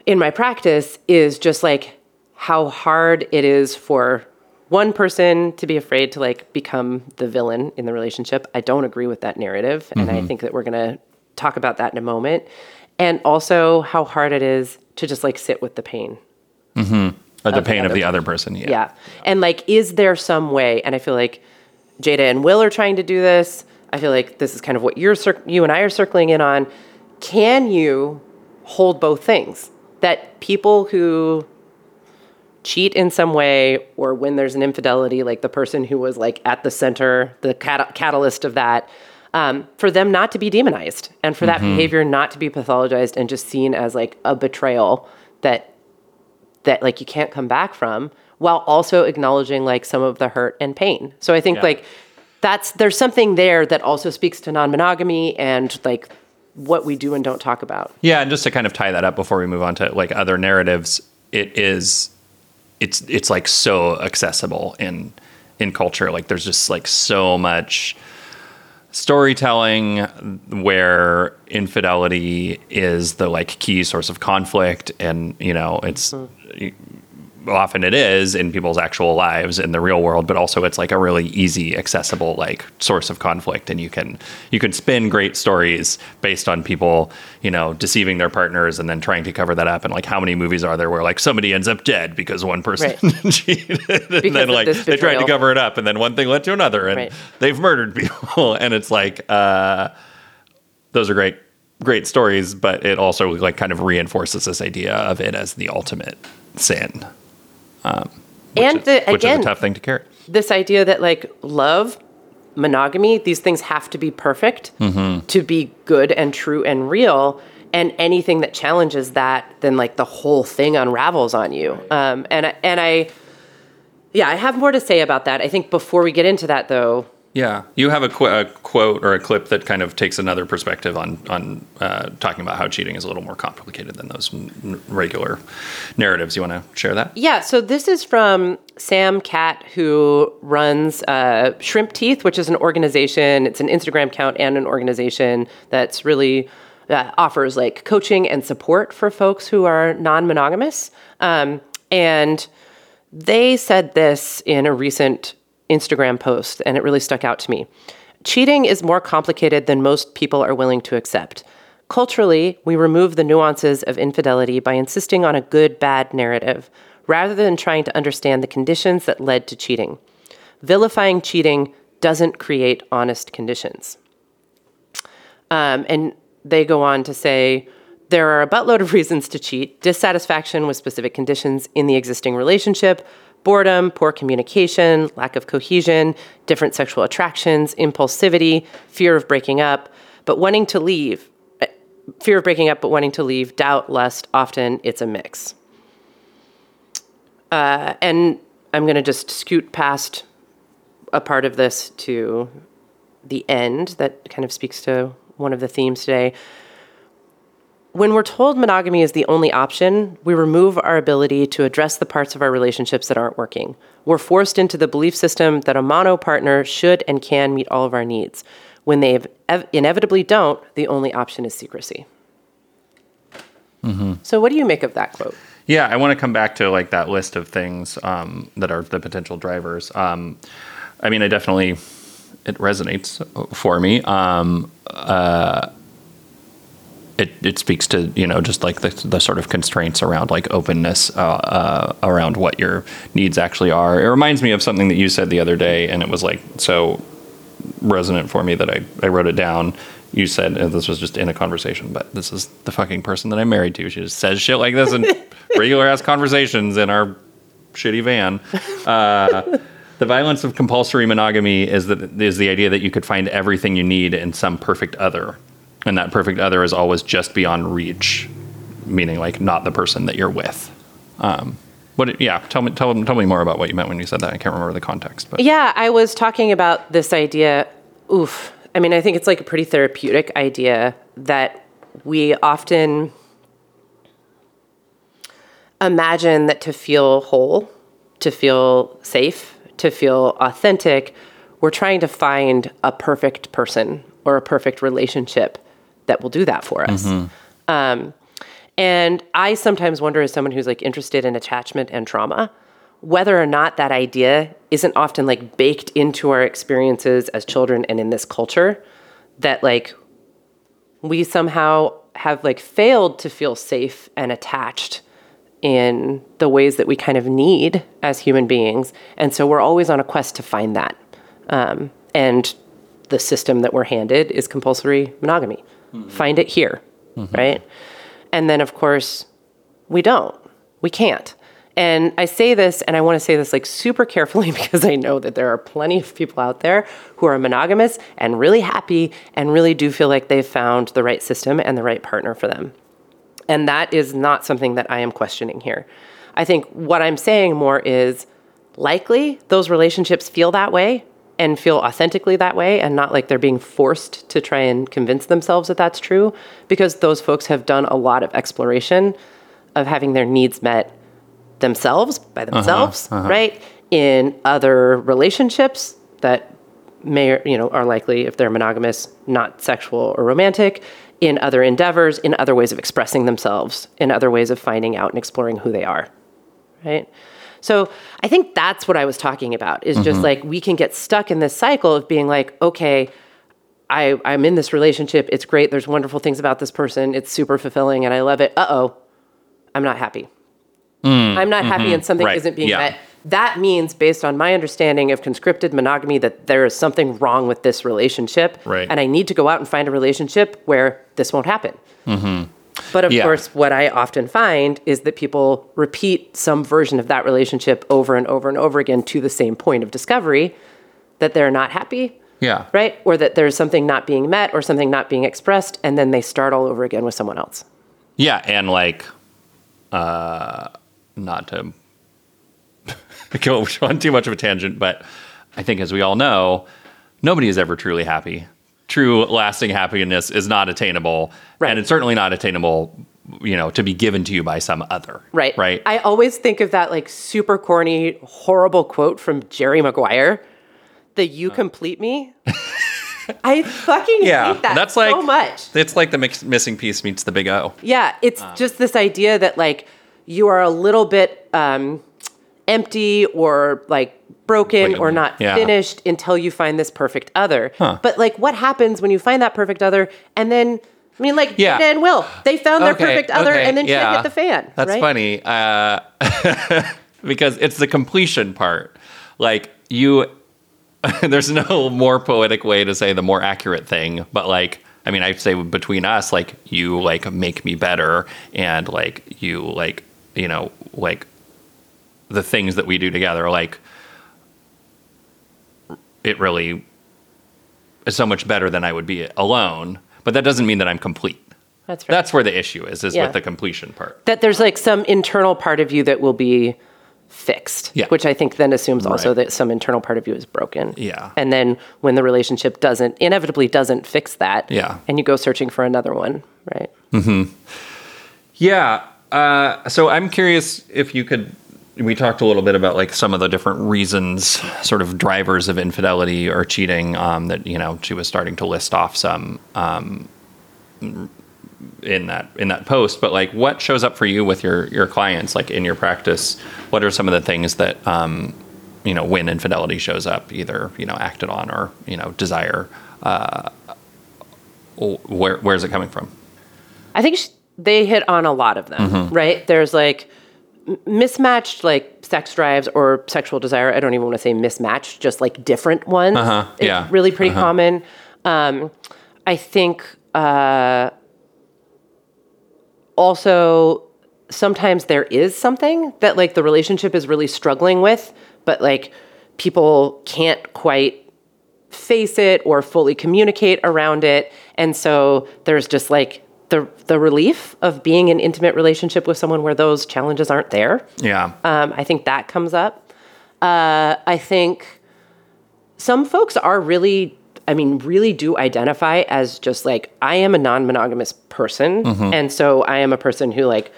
in my practice is just like how hard it is for one person to be afraid to like become the villain in the relationship. I don't agree with that narrative, and I mm-hmm. think that we're gonna talk about that in a moment. And also how hard it is to just like sit with the pain. Mm-hmm. Or the Of the pain of the other person. Yeah. Yeah. And like, is there some way? And I feel like Jada and Will are trying to do this. I feel like this is kind of what you're you and I are circling in on. Can you hold both things? That people who cheat in some way, or when there's an infidelity, like the person who was like at the center, the cat- catalyst of that, um, for them not to be demonized and for that behavior not to be pathologized and just seen as like a betrayal that that like you can't come back from while also acknowledging like some of the hurt and pain. So I think Yeah. like that's there's something there that also speaks to non-monogamy and like what we do and don't talk about. Yeah, and just to kind of tie that up before we move on to like other narratives, it is it's it's like so accessible in in culture. Like there's just like so much storytelling where infidelity is the like key source of conflict and you know it's mm-hmm. Often it is in people's actual lives in the real world but also it's like a really easy accessible like source of conflict and you can you can spin great stories based on people you know deceiving their partners and then trying to cover that up and like how many movies are there where like somebody ends up dead because one person Right. cheated and Because then like they tried to cover it up and then one thing led to another and Right. they've murdered people and it's like uh those are great great stories but it also like kind of reinforces this idea of it as the ultimate sin um, which And is, the- which again- is a tough thing to carry. this idea that like love monogamy these things have to be perfect to be good and true and real. And anything that challenges that then like the whole thing unravels on you. Um, and and i yeah i have more to say about that. I think before we get into that though yeah you have a, qu- a quote or a clip that kind of takes another perspective on on uh, talking about how cheating is a little more complicated than those n- regular narratives you want to share that Yeah, so this is from Sam Cat, who runs uh, Shrimp Teeth, which is an organization. It's an Instagram account and an organization that's really uh, offers like coaching and support for folks who are non-monogamous. Um, and they said this in a recent Instagram post, and it really stuck out to me. Cheating is more complicated than most people are willing to accept. Culturally, we remove the nuances of infidelity by insisting on a good bad narrative, rather than trying to understand the conditions that led to cheating. Vilifying cheating doesn't create honest conditions. Um, and they go on to say there are a buttload of reasons to cheat dissatisfaction with specific conditions in the existing relationship, boredom, poor communication, lack of cohesion, different sexual attractions, impulsivity, fear of breaking up, but wanting to leave. uh, Fear of breaking up, but wanting to leave, doubt, lust, often it's a mix. Uh, and I'm going to just scoot past a part of this to the end that kind of speaks to one of the themes today. When we're told monogamy is the only option, we remove our ability to address the parts of our relationships that aren't working. We're forced into the belief system that a mono partner should and can meet all of our needs. When they ev- inevitably don't, the only option is secrecy. So, what do you make of that quote? Yeah, I want to come back to like that list of things um, that are the potential drivers. Um, I mean, I definitely it resonates for me. Um, uh, it it speaks to you know just like the the sort of constraints around like openness uh, uh, around what your needs actually are. It reminds me of something that you said the other day, and it was like so resonant for me that I, I wrote it down. You said and this was just in a conversation, but this is the fucking person that I'm married to. She just says shit like this in regular ass conversations in our shitty van. Uh, the violence of compulsory monogamy is that is the idea that you could find everything you need in some perfect other, and that perfect other is always just beyond reach, meaning like not the person that you're with. Um, what? Yeah, tell me tell, tell me more about what you meant when you said that. I can't remember the context, but Yeah, I was talking about this idea. Oof. I mean, I think it's like a pretty therapeutic idea that we often imagine that to feel whole, to feel safe, to feel authentic, we're trying to find a perfect person or a perfect relationship that will do that for us. Um, and I sometimes wonder, as someone who's like interested in attachment and trauma, whether or not that idea isn't often like baked into our experiences as children and in this culture, that like we somehow have like failed to feel safe and attached in the ways that we kind of need as human beings. And so we're always on a quest to find that. Um, and the system that we're handed is compulsory monogamy. Mm-hmm. Find it here, mm-hmm. right? And then, of course, we don't. We can't. And I say this, and I want to say this like super carefully because I know that there are plenty of people out there who are monogamous and really happy and really do feel like they've found the right system and the right partner for them. And that is not something that I am questioning here. I think what I'm saying more is likely those relationships feel that way and feel authentically that way and not like they're being forced to try and convince themselves that that's true because those folks have done a lot of exploration of having their needs met themselves by uh-huh, themselves, uh-huh. right? In other relationships that may or- you know are likely if they're monogamous not sexual or romantic in other endeavors in other ways of expressing themselves in other ways of finding out and exploring who they are right? So I think that's what I was talking about is just mm-hmm. like we can get stuck in this cycle of being like, okay, I, I'm in this relationship. It's great. There's wonderful things about this person. It's super fulfilling and I love it. Uh oh, I'm not happy. Mm, I'm not happy mm-hmm. and something Right. isn't being Yeah. met. That means, based on my understanding of conscripted monogamy, that there is something wrong with this relationship. Right. And I need to go out and find a relationship where this won't happen. Mm-hmm. But of Yeah. course, what I often find is that people repeat some version of that relationship over and over and over again to the same point of discovery that they're not happy, Yeah. right? Or that there's something not being met or something not being expressed, and then they start all over again with someone else. Yeah, and like, uh, not to go on too much of a tangent, but I think as we all know, nobody is ever truly happy. True lasting happiness is not attainable, Right. and it's certainly not attainable, you know, to be given to you by some other. Right. Right. I always think of that like super corny, horrible quote from Jerry Maguire the you complete me. I fucking yeah, hate that that's so much. It's like the mix, missing piece meets the big O. Yeah, it's just this idea that like you are a little bit um, empty or like broken Like, or not yeah. finished until you find this perfect other. Huh. But like, what happens when you find that perfect other and then? I mean, like Yeah. And Will, they found their Okay, perfect other, okay, and then yeah. hit the fan. That's right? funny uh, because it's the completion part. Like you, there's no more poetic way to say the more accurate thing, but like. I mean, I'd say between us, like you like make me better, and like you like you know like the things that we do together, like it really is so much better than I would be alone. But that doesn't mean that I'm complete. That's right. That's where the issue is, is Yeah. with the completion part. that there's like some internal part of you that will be fixed, Yeah. which I think then assumes also Right. that some internal part of you is broken. Yeah. And then when the relationship doesn't, inevitably doesn't fix that, Yeah. and you go searching for another one, right? Mm-hmm. Yeah. Uh, so I'm curious if you could. We talked a little bit about like some of the different reasons, sort of drivers of infidelity or cheating. Um, that you know she was starting to list off some um, in that in that post. But like, what shows up for you with your your clients, like in your practice? What are some of the things that um, you know when infidelity shows up, either you know acted on or you know desire? Uh, where where is it coming from? I think sh- they hit on a lot of them, Mm-hmm. right? There's like mismatched like sex drives or sexual desire. I don't even want to say mismatched, just like different ones. Uh-huh, It's yeah, really pretty common. Um, I think uh, also sometimes there is something that like the relationship is really struggling with, but like people can't quite face it or fully communicate around it. And so there's just like the the relief of being in intimate relationship with someone where those challenges aren't there. Yeah. Um, I think that comes up. Uh, I think some folks are really, I mean, really do identify as just like, I am a non monogamous person. And so I am a person who, like,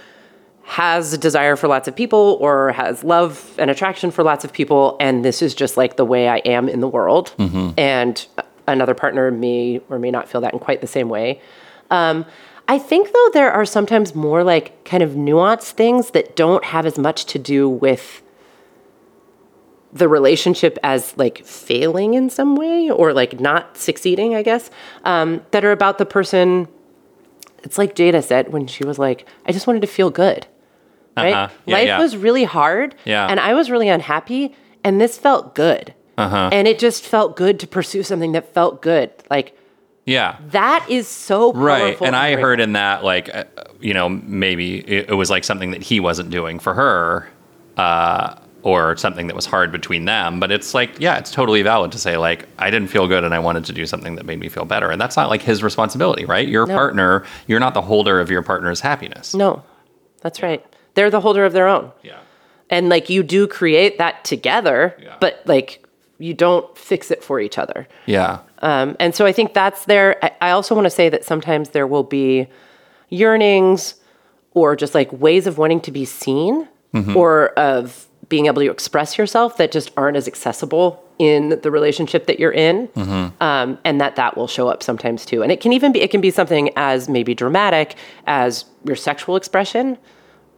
has a desire for lots of people or has love and attraction for lots of people. And this is just like the way I am in the world. And another partner may or may not feel that in quite the same way. Um, I think, though, there are sometimes more like kind of nuanced things that don't have as much to do with the relationship as like failing in some way or like not succeeding, I guess, um, that are about the person. It's like Jada said when she was like, I just wanted to feel good. Right? Uh-huh. Yeah, Life yeah. was really hard. Yeah. And I was really unhappy. And this felt good. Uh-huh. And it just felt good to pursue something that felt good. Like, Yeah. that is so powerful. Right. And I heard in that, like, uh, you know, maybe it, it was like something that he wasn't doing for her uh, or something that was hard between them. But it's like, yeah, it's totally valid to say, like, I didn't feel good and I wanted to do something that made me feel better. And that's not like his responsibility, right? Your partner, you're not the holder of your partner's happiness. No, that's right. They're the holder of their own. Yeah. and like you do create that together Yeah. but like you don't fix it for each other Yeah. Um, and so i think that's there. I, I also want to say that sometimes there will be yearnings or just like ways of wanting to be seen or of being able to express yourself that just aren't as accessible in the relationship that you're in. Um, and that that will show up sometimes too. And it can even be it can be something as maybe dramatic as your sexual expression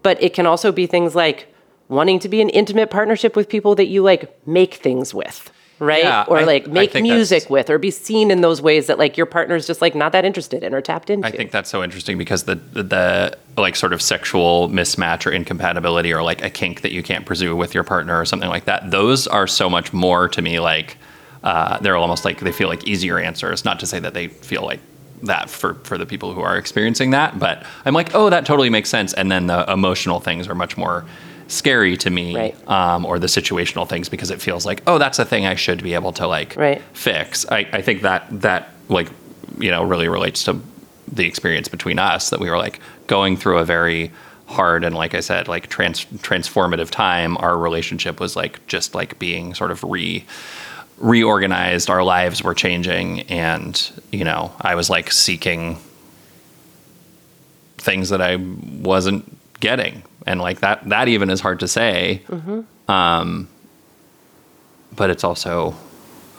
but it can also be things like wanting to be in intimate partnership with people that you like make things with right Yeah, or I- like make music with or be seen in those ways that like your partner's just like not that interested in or tapped into I think that's so interesting because the, the the like sort of sexual mismatch or incompatibility or like a kink that you can't pursue with your partner or something like that. Those are so much more to me like uh, they're almost like they feel like easier answers. Not to say that they feel like that for for the people who are experiencing that, but I'm like, oh, that totally makes sense. And then the emotional things are much more scary to me, Right. um, or the situational things because it feels like, oh, that's a thing I should be able to like Right. fix. I, I think that that like you know really relates to the experience between us that we were like going through a very hard and like I said like trans transformative time. Our relationship was like just like being sort of re reorganized. Our lives were changing, and you know I was like seeking things that I wasn't getting, and like that that even is hard to say. Um, but it's also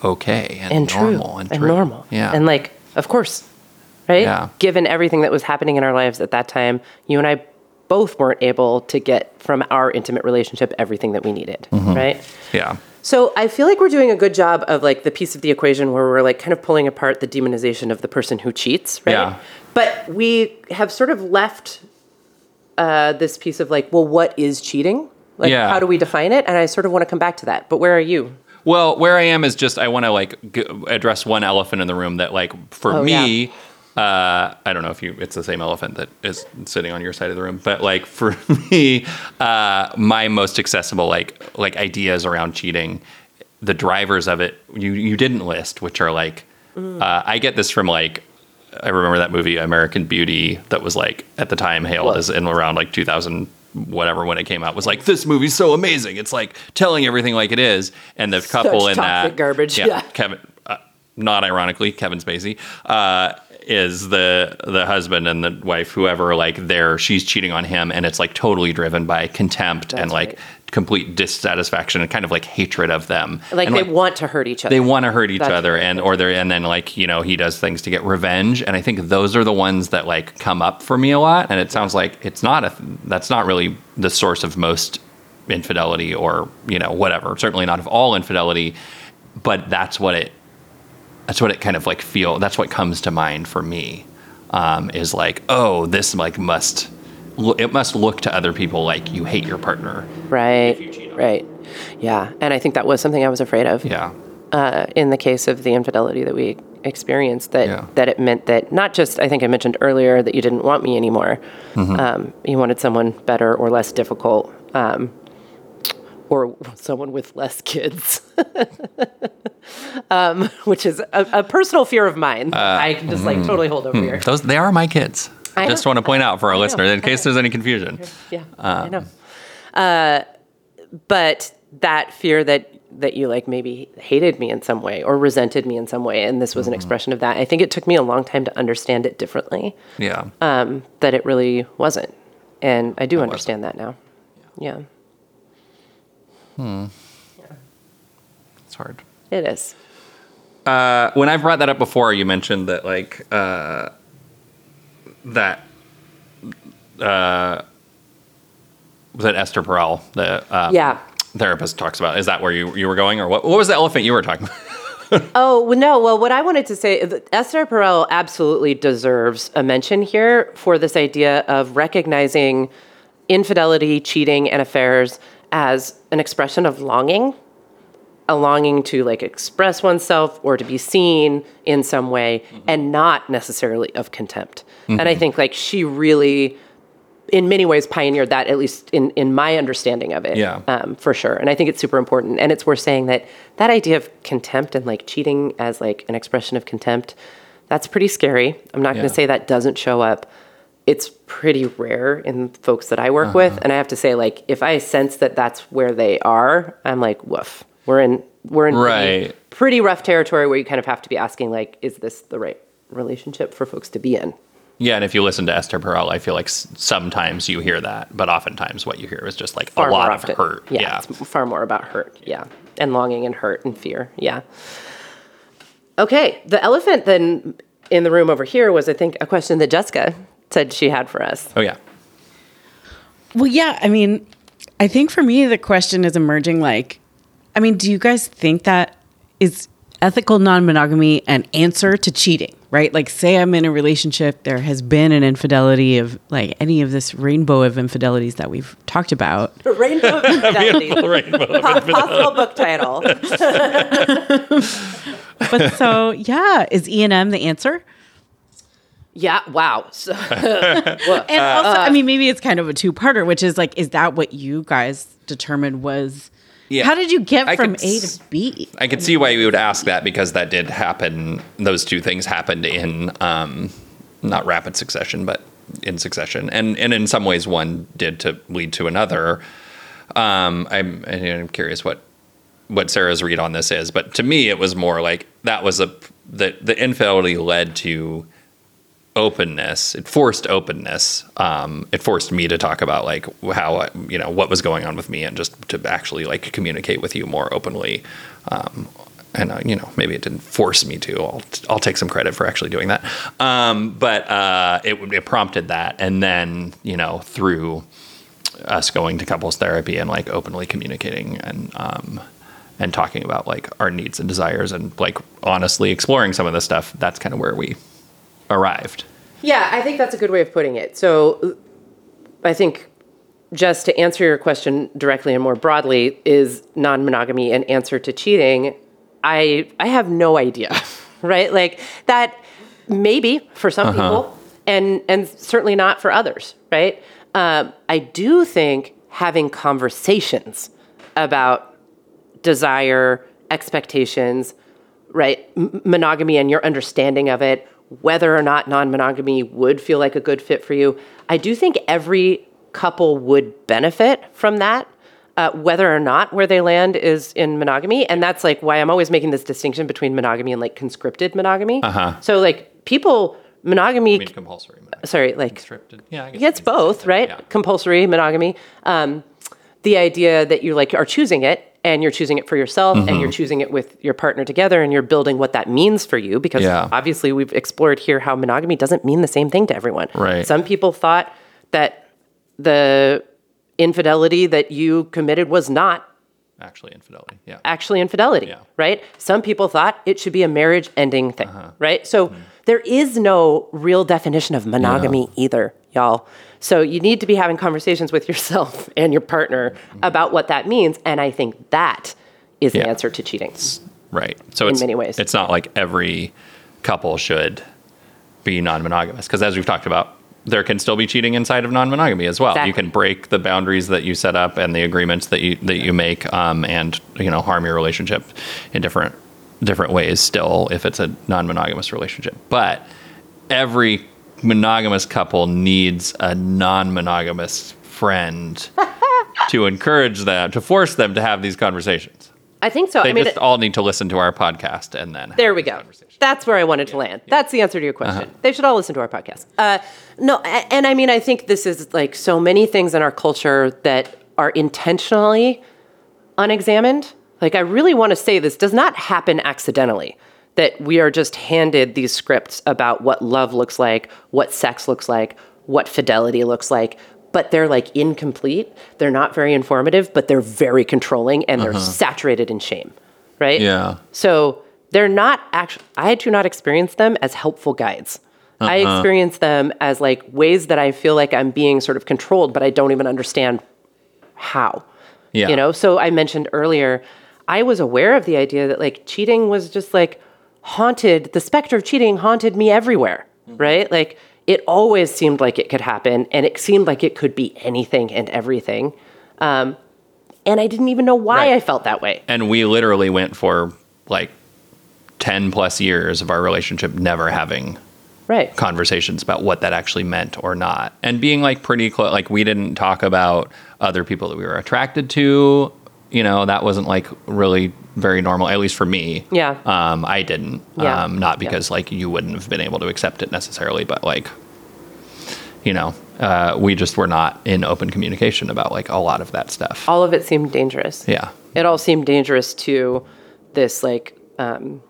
okay and, and true normal and, and true. normal Yeah. and like of course right Yeah. given everything that was happening in our lives at that time you and i both weren't able to get from our intimate relationship everything that we needed Mm-hmm. right yeah. so I feel like we're doing a good job of like the piece of the equation where we're like kind of pulling apart the demonization of the person who cheats, right? Yeah. But we have sort of left uh, this piece of like, well, what is cheating? Like, Yeah. how do we define it? And I sort of want to come back to that. But where are you? Well, where I am is just I want to like g- address one elephant in the room that like for Oh, me, uh, I don't know if you it's the same elephant that is sitting on your side of the room, but like for me, uh, my most accessible like like ideas around cheating, the drivers of it you you didn't list, which are like uh, I get this from like I remember that movie American Beauty that was like at the time hailed What? as in around like 2000 whatever when it came out was like this movie's so amazing it's like telling everything like it is and the couple in that garbage, yeah. Kevin uh, not ironically Kevin Spacey uh, is the the husband and the wife whoever like they're she's cheating on him and it's like totally driven by contempt and That's like right. Complete dissatisfaction and kind of like hatred of them. Like and, they want to hurt each other. they want to hurt each That's other and or they're and then like you know he does things to get revenge. And i think those are the ones that like come up for me a lot. And it sounds like it's not a that's not really the source of most infidelity or you know whatever. Certainly not of all infidelity. But that's what it that's what it kind of like feel that's what comes to mind for me um, is like oh this like must it must look to other people like you hate your partner right. you Right. Yeah. And I think that was something I was afraid of. yeah uh, in the case of the infidelity that we experienced that Yeah. that it meant that not just I think I mentioned earlier that you didn't want me anymore. Mm-hmm. Um, you wanted someone better or less difficult, um, or someone with less kids, um, which is a, a personal fear of mine. Uh, I can just like totally hold over here. those they are my kids I just know. want to point out for our know. listeners in I case know. there's any confusion Yeah, Um, I know. Uh, but that fear that that you like maybe hated me in some way or resented me in some way, and this was Mm-hmm. an expression of that. I think it took me a long time to understand it differently. yeah Um, that it really wasn't, and I do wasn't. understand that now. Yeah, Hmm. Yeah. it's hard it is. uh, when I've brought that up before, you mentioned that like uh, that uh, was it Esther Perel, the uh, Yeah. therapist, talks about. Is that where you you were going, or what? What was the elephant you were talking about? Oh no. Well, what I wanted to say, Esther Perel absolutely deserves a mention here for this idea of recognizing infidelity, cheating, and affairs as an expression of longing, a longing to like express oneself or to be seen in some way, and not necessarily of contempt. And I think like she really. In many ways, pioneered that, at least in, in my understanding of it Yeah. um, for sure. And I think it's super important. And it's worth saying that that idea of contempt and like cheating as like an expression of contempt, that's pretty scary. I'm not going to say that doesn't show up. It's pretty rare in folks that I work Uh-huh. with. And I have to say, like, if I sense that that's where they are, I'm like, woof. We're in we're in pretty, pretty rough territory where you kind of have to be asking, like, is this the right relationship for folks to be in? Yeah, and if you listen to Esther Perel, I feel like s- sometimes you hear that, but oftentimes what you hear is just like Far a lot more of often. hurt. Yeah, Yeah, it's far more about hurt. Yeah, and longing and hurt and fear. Yeah. Okay, the elephant then in the room over here was, I think, a question that Jessica said she had for us. Oh yeah. Well, yeah. I mean, I think for me, the question is emerging like, I mean, do you guys think that is ethical non monogamy an answer to cheating, right? Like, say I'm in a relationship, there has been an infidelity of like any of this rainbow of infidelities that we've talked about. Rainbow Infidelity. Rainbow. Po- Possible book title. But so, yeah, is E and M the answer? Yeah. Wow. So, And also, uh, I mean, maybe it's kind of a two parter, which is like, is that what you guys determined was? Yeah. How did you get I from could A to B? I could see why you would ask that because that did happen. Those two things happened in um, not rapid succession, but in succession, and and in some ways, one did to lead to another. Um, I'm I'm curious what what Sarah's read on this is, but to me, it was more like that was a the the infidelity led to openness. It forced openness. Um, it forced me to talk about like how you know what was going on with me and just to actually like communicate with you more openly. Um, and uh, you know maybe it didn't force me to. I'll I'll take some credit for actually doing that. Um, but uh, it it prompted that, and then you know through us going to couples therapy and like openly communicating and um, and talking about like our needs and desires and like honestly exploring some of this stuff. That's kind of where we arrived. yeah, I think that's a good way of putting it. So, I think just to answer your question directly and more broadly, is non-monogamy an answer to cheating? I I have no idea, right? Like that maybe for some people, and and certainly not for others, right? Um, I do think having conversations about desire, expectations, right? M- monogamy and your understanding of it, whether or not non monogamy would feel like a good fit for you. I do think every couple would benefit from that. Uh, whether or not where they land is in monogamy. And that's like why I'm always making this distinction between monogamy and like conscripted monogamy. Uh-huh. So, like, people, monogamy, I mean, compulsory. sorry, like, Restricted. Yeah, I guess yeah, it's both, right? Yeah. Compulsory monogamy. Um, the idea that you like are choosing it and you're choosing it for yourself and Mm-hmm. you're choosing it with your partner together and you're building what that means for you because Yeah. obviously we've explored here how monogamy doesn't mean the same thing to everyone. Right. Some people thought that the infidelity that you committed was not Actually, infidelity. Yeah. actually infidelity, Yeah. right? Some people thought it should be a marriage ending thing, Uh-huh. right? So there is no real definition of monogamy either, y'all. So you need to be having conversations with yourself and your partner about what that means. And I think that is the answer to cheating. Right. So in it's many ways. it's not like every couple should be non-monogamous because as we've talked about, there can still be cheating inside of non-monogamy as well. Exactly. You can break the boundaries that you set up and the agreements that you that you make, um, and you know harm your relationship in different different ways. Still, if it's a non-monogamous relationship, but every monogamous couple needs a non-monogamous friend to encourage them to force them to have these conversations. I think so. They I mean, just all need to listen to our podcast and then. have There we go. That's where I wanted to land. That's the answer to your question. Uh-huh. They should all listen to our podcast. Uh, no, and I mean, I think this is like so many things in our culture that are intentionally unexamined. Like, I really want to say this does not happen accidentally. That we are just handed these scripts about what love looks like, what sex looks like, what fidelity looks like, but they're like incomplete. They're not very informative, but they're very controlling and they're uh-huh. saturated in shame, right? Yeah. So they're not actually, I do not experience them as helpful guides. I uh-huh. experience them as like ways that I feel like I'm being sort of controlled, but I don't even understand how. Yeah. You know, so I mentioned earlier, I was aware of the idea that like cheating was just like haunted, the specter of cheating haunted me everywhere, right? Like it always seemed like it could happen and it seemed like it could be anything and everything. Um, and I didn't even know why Right. I felt that way. And we literally went for like 10 plus years of our relationship never having Right. conversations about what that actually meant or not. And being like pretty close, like we didn't talk about other people that we were attracted to. You know, that wasn't like really very normal, at least for me. Yeah. Um, I didn't. Yeah. Um, not Yeah. because like you wouldn't have been able to accept it necessarily, but like, you know, uh, we just were not in open communication about like a lot of that stuff. All of it seemed dangerous. yeah. it all seemed dangerous to this like um,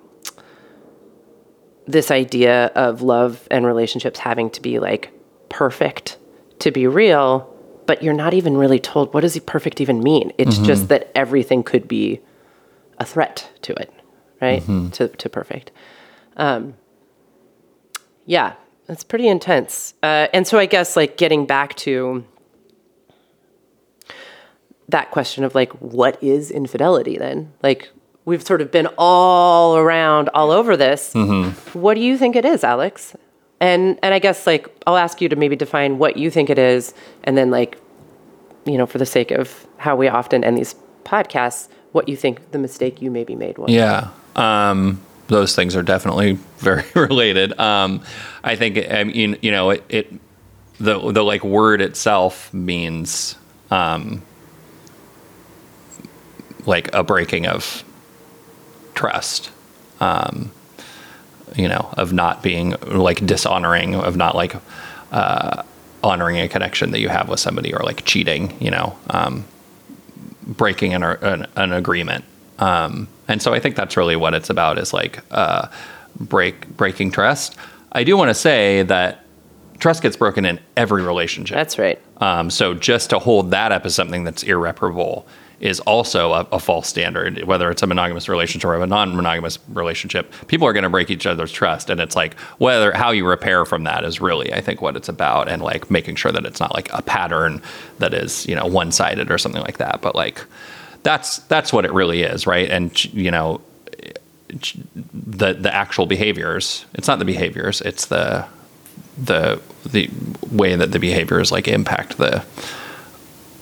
this idea of love and relationships having to be like perfect to be real but you're not even really told what does perfect even mean. It's Mm-hmm. just that everything could be a threat to it, right? Mm-hmm. To to perfect. Um, yeah, it's pretty intense. Uh, and so I guess like getting back to that question of like what is infidelity then? Like we've sort of been all around all over this. What do you think it is, Alex? And and I guess like I'll ask you to maybe define what you think it is and then like you know for the sake of how we often end these podcasts what you think the mistake you maybe made was. Yeah. Um, those things are definitely very related. Um, I think, I mean, you know, it, it the, the like word itself means, um, like a breaking of trust, um, you know, of not being like dishonoring, of not like, uh, honoring a connection that you have with somebody or like cheating, you know, um, breaking an, an, an agreement. Um, and so I think that's really what it's about is like uh, break breaking trust. I do want to say that trust gets broken in every relationship. That's right. Um, so just to hold that up as something that's irreparable is also a, a false standard. Whether it's a monogamous relationship or a non-monogamous relationship, people are going to break each other's trust, and it's like whether how you repair from that is really, I think, what it's about, and like making sure that it's not like a pattern that is you know one-sided or something like that. But like that's that's what it really is, right? And you know the the actual behaviors. It's not the behaviors. It's the the the way that the behaviors like impact the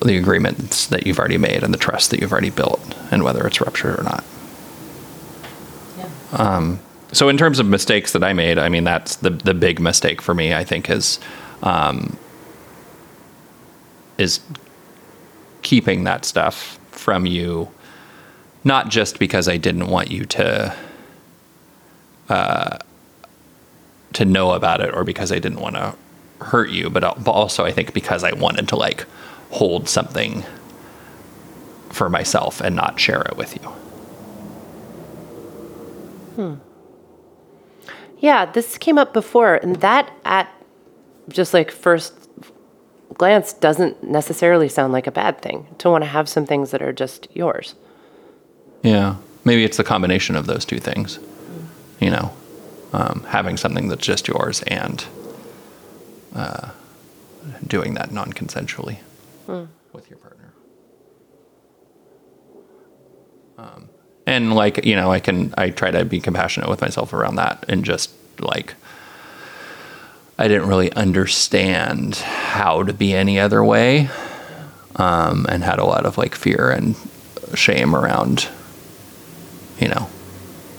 the agreements that you've already made and the trust that you've already built and whether it's ruptured or not. Um, so in terms of mistakes that I made, I mean that's the the big mistake for me. I think is um, is keeping that stuff from you, not just because I didn't want you to uh, to know about it or because I didn't want to hurt you, but, but also I think because I wanted to like hold something for myself and not share it with you. Hmm. Yeah, this came up before, and that at just like first glance doesn't necessarily sound like a bad thing to want to have some things that are just yours. Yeah. Maybe it's the combination of those two things. You know, um, having something that's just yours and uh, doing that non consensually with your partner. Um, and like, you know, I can, I try to be compassionate with myself around that and just like, I didn't really understand how to be any other way um, and had a lot of like fear and shame around, you know,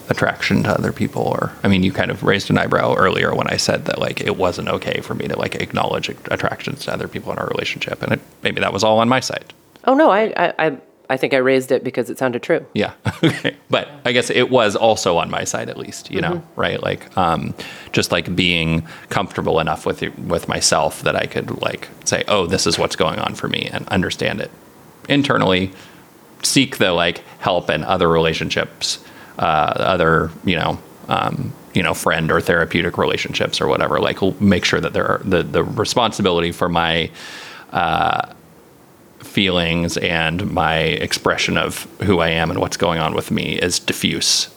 attraction to other people. Or, I mean, you kind of raised an eyebrow earlier when I said that like it wasn't okay for me to like acknowledge attractions to other people in our relationship, and it, maybe that was all on my side. Oh no, I I I, I think I raised it because it sounded true. Yeah. okay. But I guess it was also on my side at least, you know, right? Like um just like being comfortable enough with with myself that I could like say, "Oh, this is what's going on for me," and understand it internally, seek the like help in other relationships, uh other, you know, um you know, friend or therapeutic relationships or whatever, like make sure that there are the the responsibility for my feelings and my expression of who I am and what's going on with me is diffuse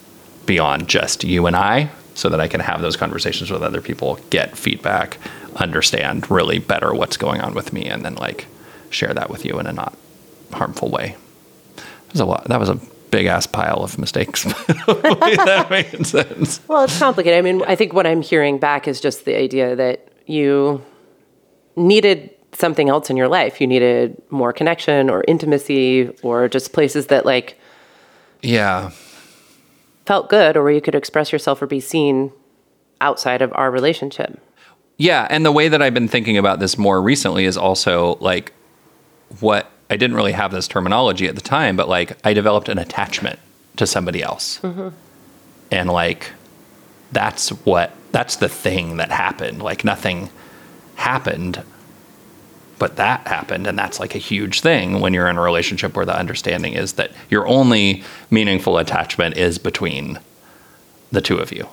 beyond just you and I so that I can have those conversations with other people, get feedback, understand really better what's going on with me and then like share that with you in a not harmful way. That was a lot. That was a big ass pile of mistakes. That made sense. Well, it's complicated. I mean, I think what I'm hearing back is just the idea that you needed something else in your life. You needed more connection or intimacy or just places that like Yeah. felt good or where you could express yourself or be seen outside of our relationship. Yeah, and the way that I've been thinking about this more recently is also like what I didn't really have this terminology at the time, but like I developed an attachment to somebody else. And like that's what that's the thing that happened. Like nothing happened, but that happened and that's like a huge thing when you're in a relationship where the understanding is that your only meaningful attachment is between the two of you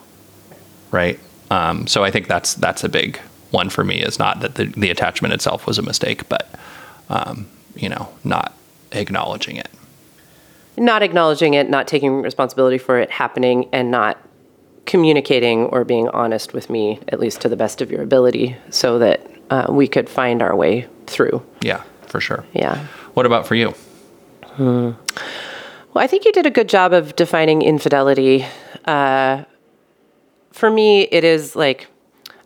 right? Um, so I think that's that's a big one for me. Is not that the, the attachment itself was a mistake, but um, you know, not acknowledging it. not acknowledging it, not taking responsibility for it happening, and not communicating or being honest with me, at least to the best of your ability, so that uh, we could find our way through. Yeah, for sure. Yeah. What about for you? Well, I think you did a good job of defining infidelity. Uh, for me, it is like,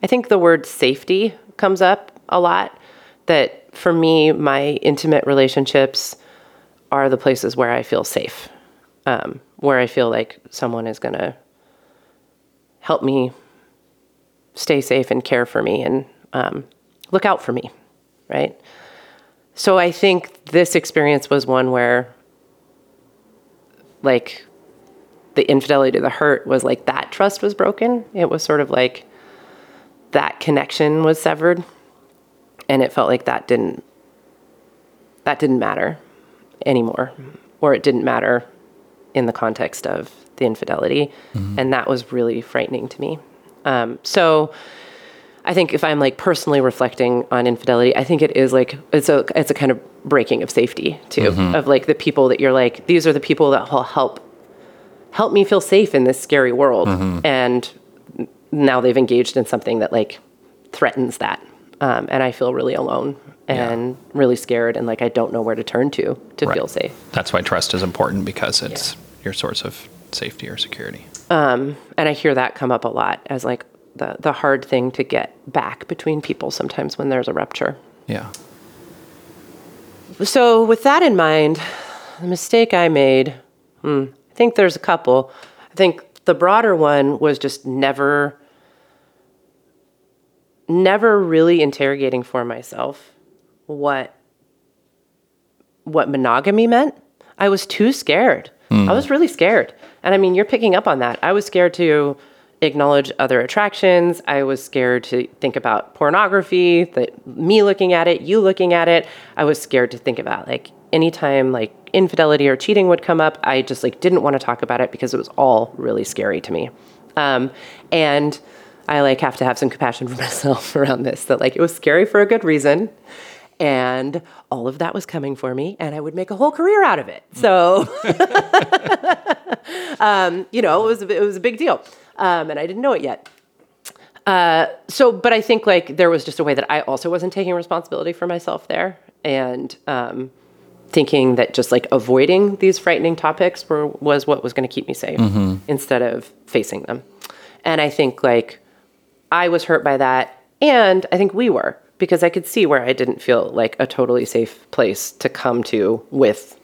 I think the word safety comes up a lot. That for me, my intimate relationships are the places where I feel safe, um, where I feel like someone is going to help me stay safe and care for me and um, look out for me, right? So I think this experience was one where, like, the infidelity, to the hurt was like that trust was broken. It was sort of like that connection was severed, and it felt like that didn't that didn't matter anymore, or it didn't matter in the context of the infidelity, mm-hmm. and that was really frightening to me. Um, so. I think if I'm like personally reflecting on infidelity, I think it is like it's a it's a kind of breaking of safety too mm-hmm. of like the people that you're like these are the people that will help help me feel safe in this scary world. Mm-hmm. And now they've engaged in something that like threatens that um, and I feel really alone and really scared and like I don't know where to turn to to Right. feel safe. That's why trust is important because it's your source of safety or security. and I hear that come up a lot as like the the hard thing to get back between people sometimes when there's a rupture. Yeah. So, with that in mind, the mistake I made, hmm, I think there's a couple. I think the broader one was just never, never really interrogating for myself what what monogamy meant. I was too scared. I was really scared. And I mean, you're picking up on that. I was scared to acknowledge other attractions. I was scared to think about pornography, that me looking at it, you looking at it. I was scared to think about like anytime like infidelity or cheating would come up, I just like didn't want to talk about it because it was all really scary to me. Um, and I like have to have some compassion for myself around this that like it was scary for a good reason and all of that was coming for me and i would make a whole career out of it. So um, you know it was, a- it was a big deal um, and i didn't know it yet. Uh, so but i think like there was just a way that i also wasn't taking responsibility for myself there and um, thinking that just like avoiding these frightening topics were was what was going to keep me safe instead of facing them. And i think like I was hurt by that. And I think we were because I could see where I didn't feel like a totally safe place to come to with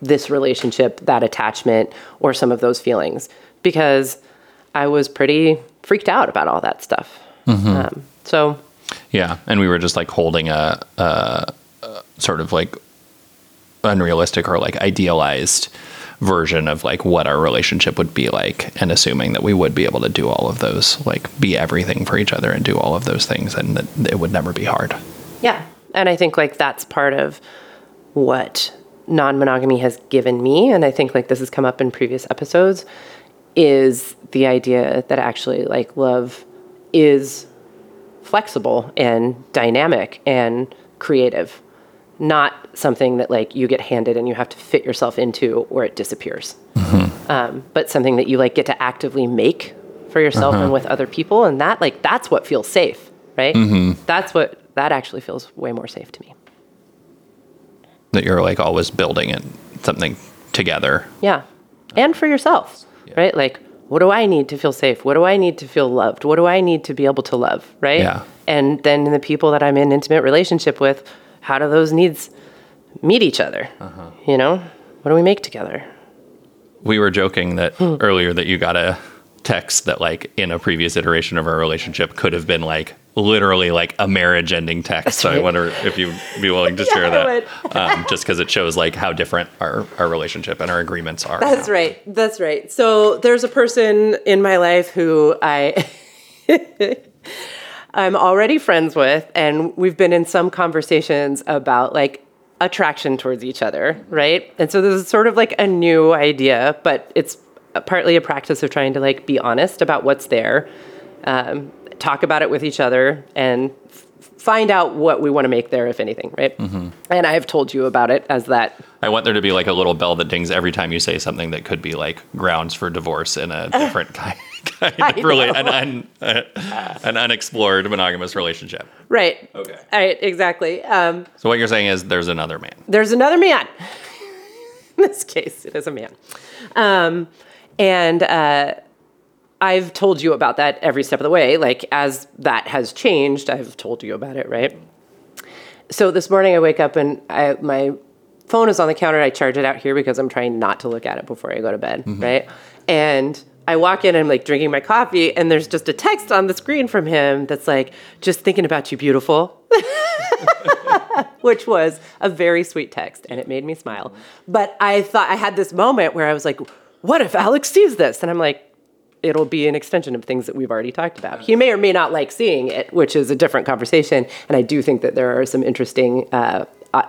this relationship, that attachment, or some of those feelings because I was pretty freaked out about all that stuff. Um, so, Yeah, and we were just like holding a, a, a sort of like unrealistic or like idealized version of like what our relationship would be like and assuming that we would be able to do all of those like be everything for each other and do all of those things and that it would never be hard. yeah. And I think like that's part of what non monogamy has given me. And I think like this has come up in previous episodes is the idea that actually like love is flexible and dynamic and creative, not something that like you get handed and you have to fit yourself into or it disappears. Mm-hmm. Um, but something that you like get to actively make for yourself and uh-huh. with other people, and that like that's what feels safe, right? Mm-hmm. That's what that actually feels way more safe to me. That you're like always building it something together. Yeah. And for yourself, right? Like, what do I need to feel safe? What do I need to feel loved? What do I need to be able to love, right? Yeah. And then the people that I'm in intimate relationship with, how do those needs meet each other? You know? What do we make together? We were joking that earlier that you got a text that like in a previous iteration of our relationship could have been like literally like a marriage ending text. so I wonder if you'd be willing to share that. um, just because it shows like how different our, our relationship and our agreements are. That's now. right. That's right. So there's a person in my life who I I'm already friends with and we've been in some conversations about like attraction towards each other, right? And so this is sort of like a new idea, but it's partly a practice of trying to like be honest about what's there, um, talk about it with each other, and f- find out what we want to make there, if anything, right? Mm-hmm. And I have told you about it as that. I want there to be like a little bell that dings every time you say something that could be like grounds for divorce in a different kind, kind of know. an, un, uh, an unexplored monogamous relationship. Right. Okay. All right, exactly. Um, So what you're saying is there's another man. there's another man. In this case, it is a man. Um, and uh, I've told you about that every step of the way. Like, as that has changed, I've told you about it, right? So this morning I wake up and I, my phone is on the counter. I charge it out here because I'm trying not to look at it before I go to bed, right? And I walk in and I'm like drinking my coffee, and there's just a text on the screen from him that's like, just thinking about you, beautiful which was a very sweet text and it made me smile. But I thought I had this moment where I was like, what if Alex sees this? And I'm like, it'll be an extension of things that we've already talked about. He may or may not like seeing it, which is a different conversation. And I do think that there are some interesting uh,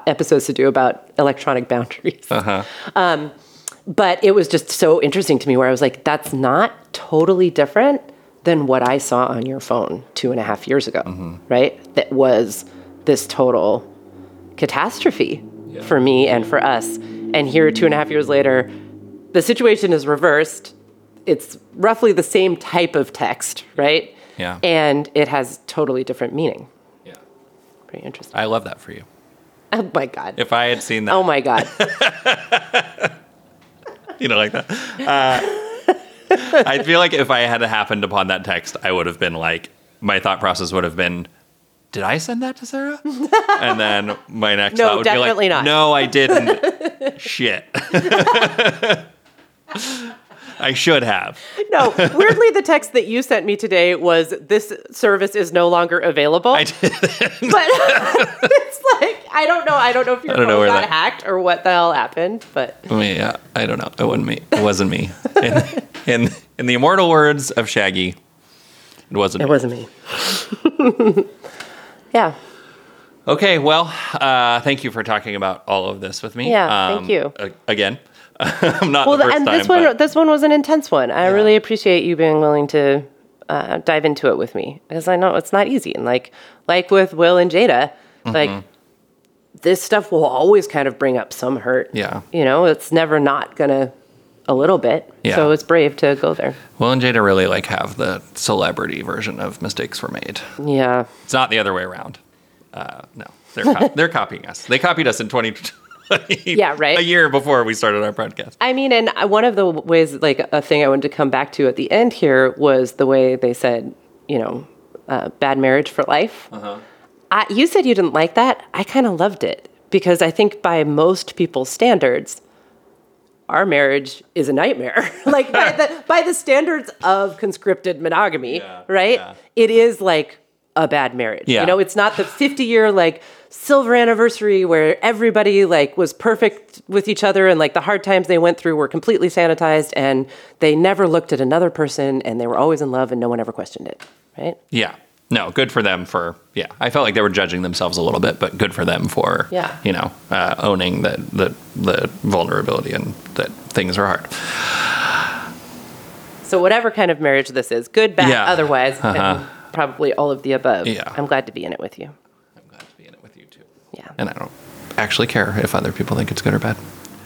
episodes to do about electronic boundaries. Uh Um, but it was just so interesting to me where I was like, that's not totally different than what I saw on your phone two and a half years ago, mm-hmm. right? That was this total catastrophe for me and for us. And here, two and a half years later, the situation is reversed. It's roughly the same type of text, right? Yeah. And it has totally different meaning. Yeah. Pretty interesting. I love that for you. Oh my God. If I had seen that, Oh my God. you know, like that. Uh, I feel like if I had happened upon that text, I would have been like, my thought process would have been, did I send that to Sarah? And then my next No, thought would definitely be like, not. no, I didn't. Shit. I should have. No, weirdly, the text that you sent me today was this service is no longer available. I did. but it's like I don't know. I don't know if your don't know phone got that- hacked or what the hell happened. But I yeah, I don't know. It wasn't me. It wasn't me. In, in, in the immortal words of Shaggy, it wasn't. it me. wasn't me. yeah. Okay, well, uh, thank you for talking about all of this with me. Um, Yeah, thank you. a- again, not Well, the first and time. this one, but- this one was an intense one. I really appreciate you being willing to uh, dive into it with me because I know it's not easy. And like, like with Will and Jada, Mm-hmm. like this stuff will always kind of bring up some hurt. Yeah. You know, it's never not gonna a little bit. Yeah. So it's brave to go there. Will and Jada really like have the celebrity version of mistakes were made. Yeah. It's not the other way around. Uh, no, they're co- they're copying us. They copied us in 2020. Yeah, right. A year before we started our podcast. I mean, and one of the ways, like a thing I wanted to come back to at the end here was the way they said, you know, uh, bad marriage for life. I, you said you didn't like that. I kind of loved it because I think by most people's standards, our marriage is a nightmare. like by the by the standards of conscripted monogamy, Yeah, right? yeah. It is like a bad marriage. Yeah. You know, it's not the 50 year like silver anniversary where everybody like was perfect with each other and like the hard times they went through were completely sanitized and they never looked at another person and they were always in love and no one ever questioned it, right? Yeah. No, good for them for yeah. I felt like they were judging themselves a little bit, but good for them for Yeah. you know uh, owning the, the the vulnerability and that things are hard. So whatever kind of marriage this is, good, bad, Yeah. otherwise, Uh-huh. and probably all of the above. Yeah. I'm glad to be in it with you. I'm glad to be in it with you too. Yeah. And I don't actually care if other people think it's good or bad.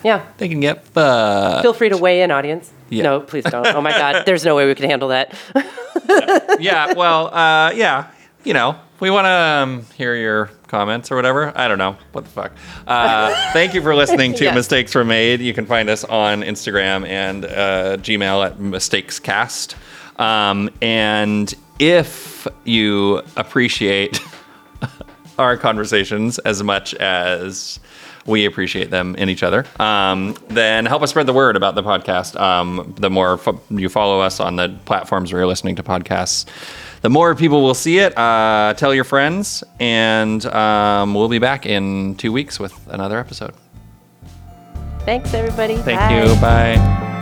Yeah. They can get uh, Feel free to weigh in, audience. Yeah. No, please don't. Oh my God, there's no way we can handle that. yeah. Well, uh, yeah. You know, we want to um, hear your comments or whatever. I don't know what the fuck. Uh, thank you for listening to Yeah. Mistakes Were Made. You can find us on Instagram and uh, Gmail at mistakescast. Um, and if you appreciate our conversations as much as we appreciate them in each other. Um, then help us spread the word about the podcast. Um, the more fo- you follow us on the platforms where you're listening to podcasts, the more people will see it. Uh, tell your friends, and um, we'll be back in two weeks with another episode. Thanks, everybody. Thank Bye. you. Bye.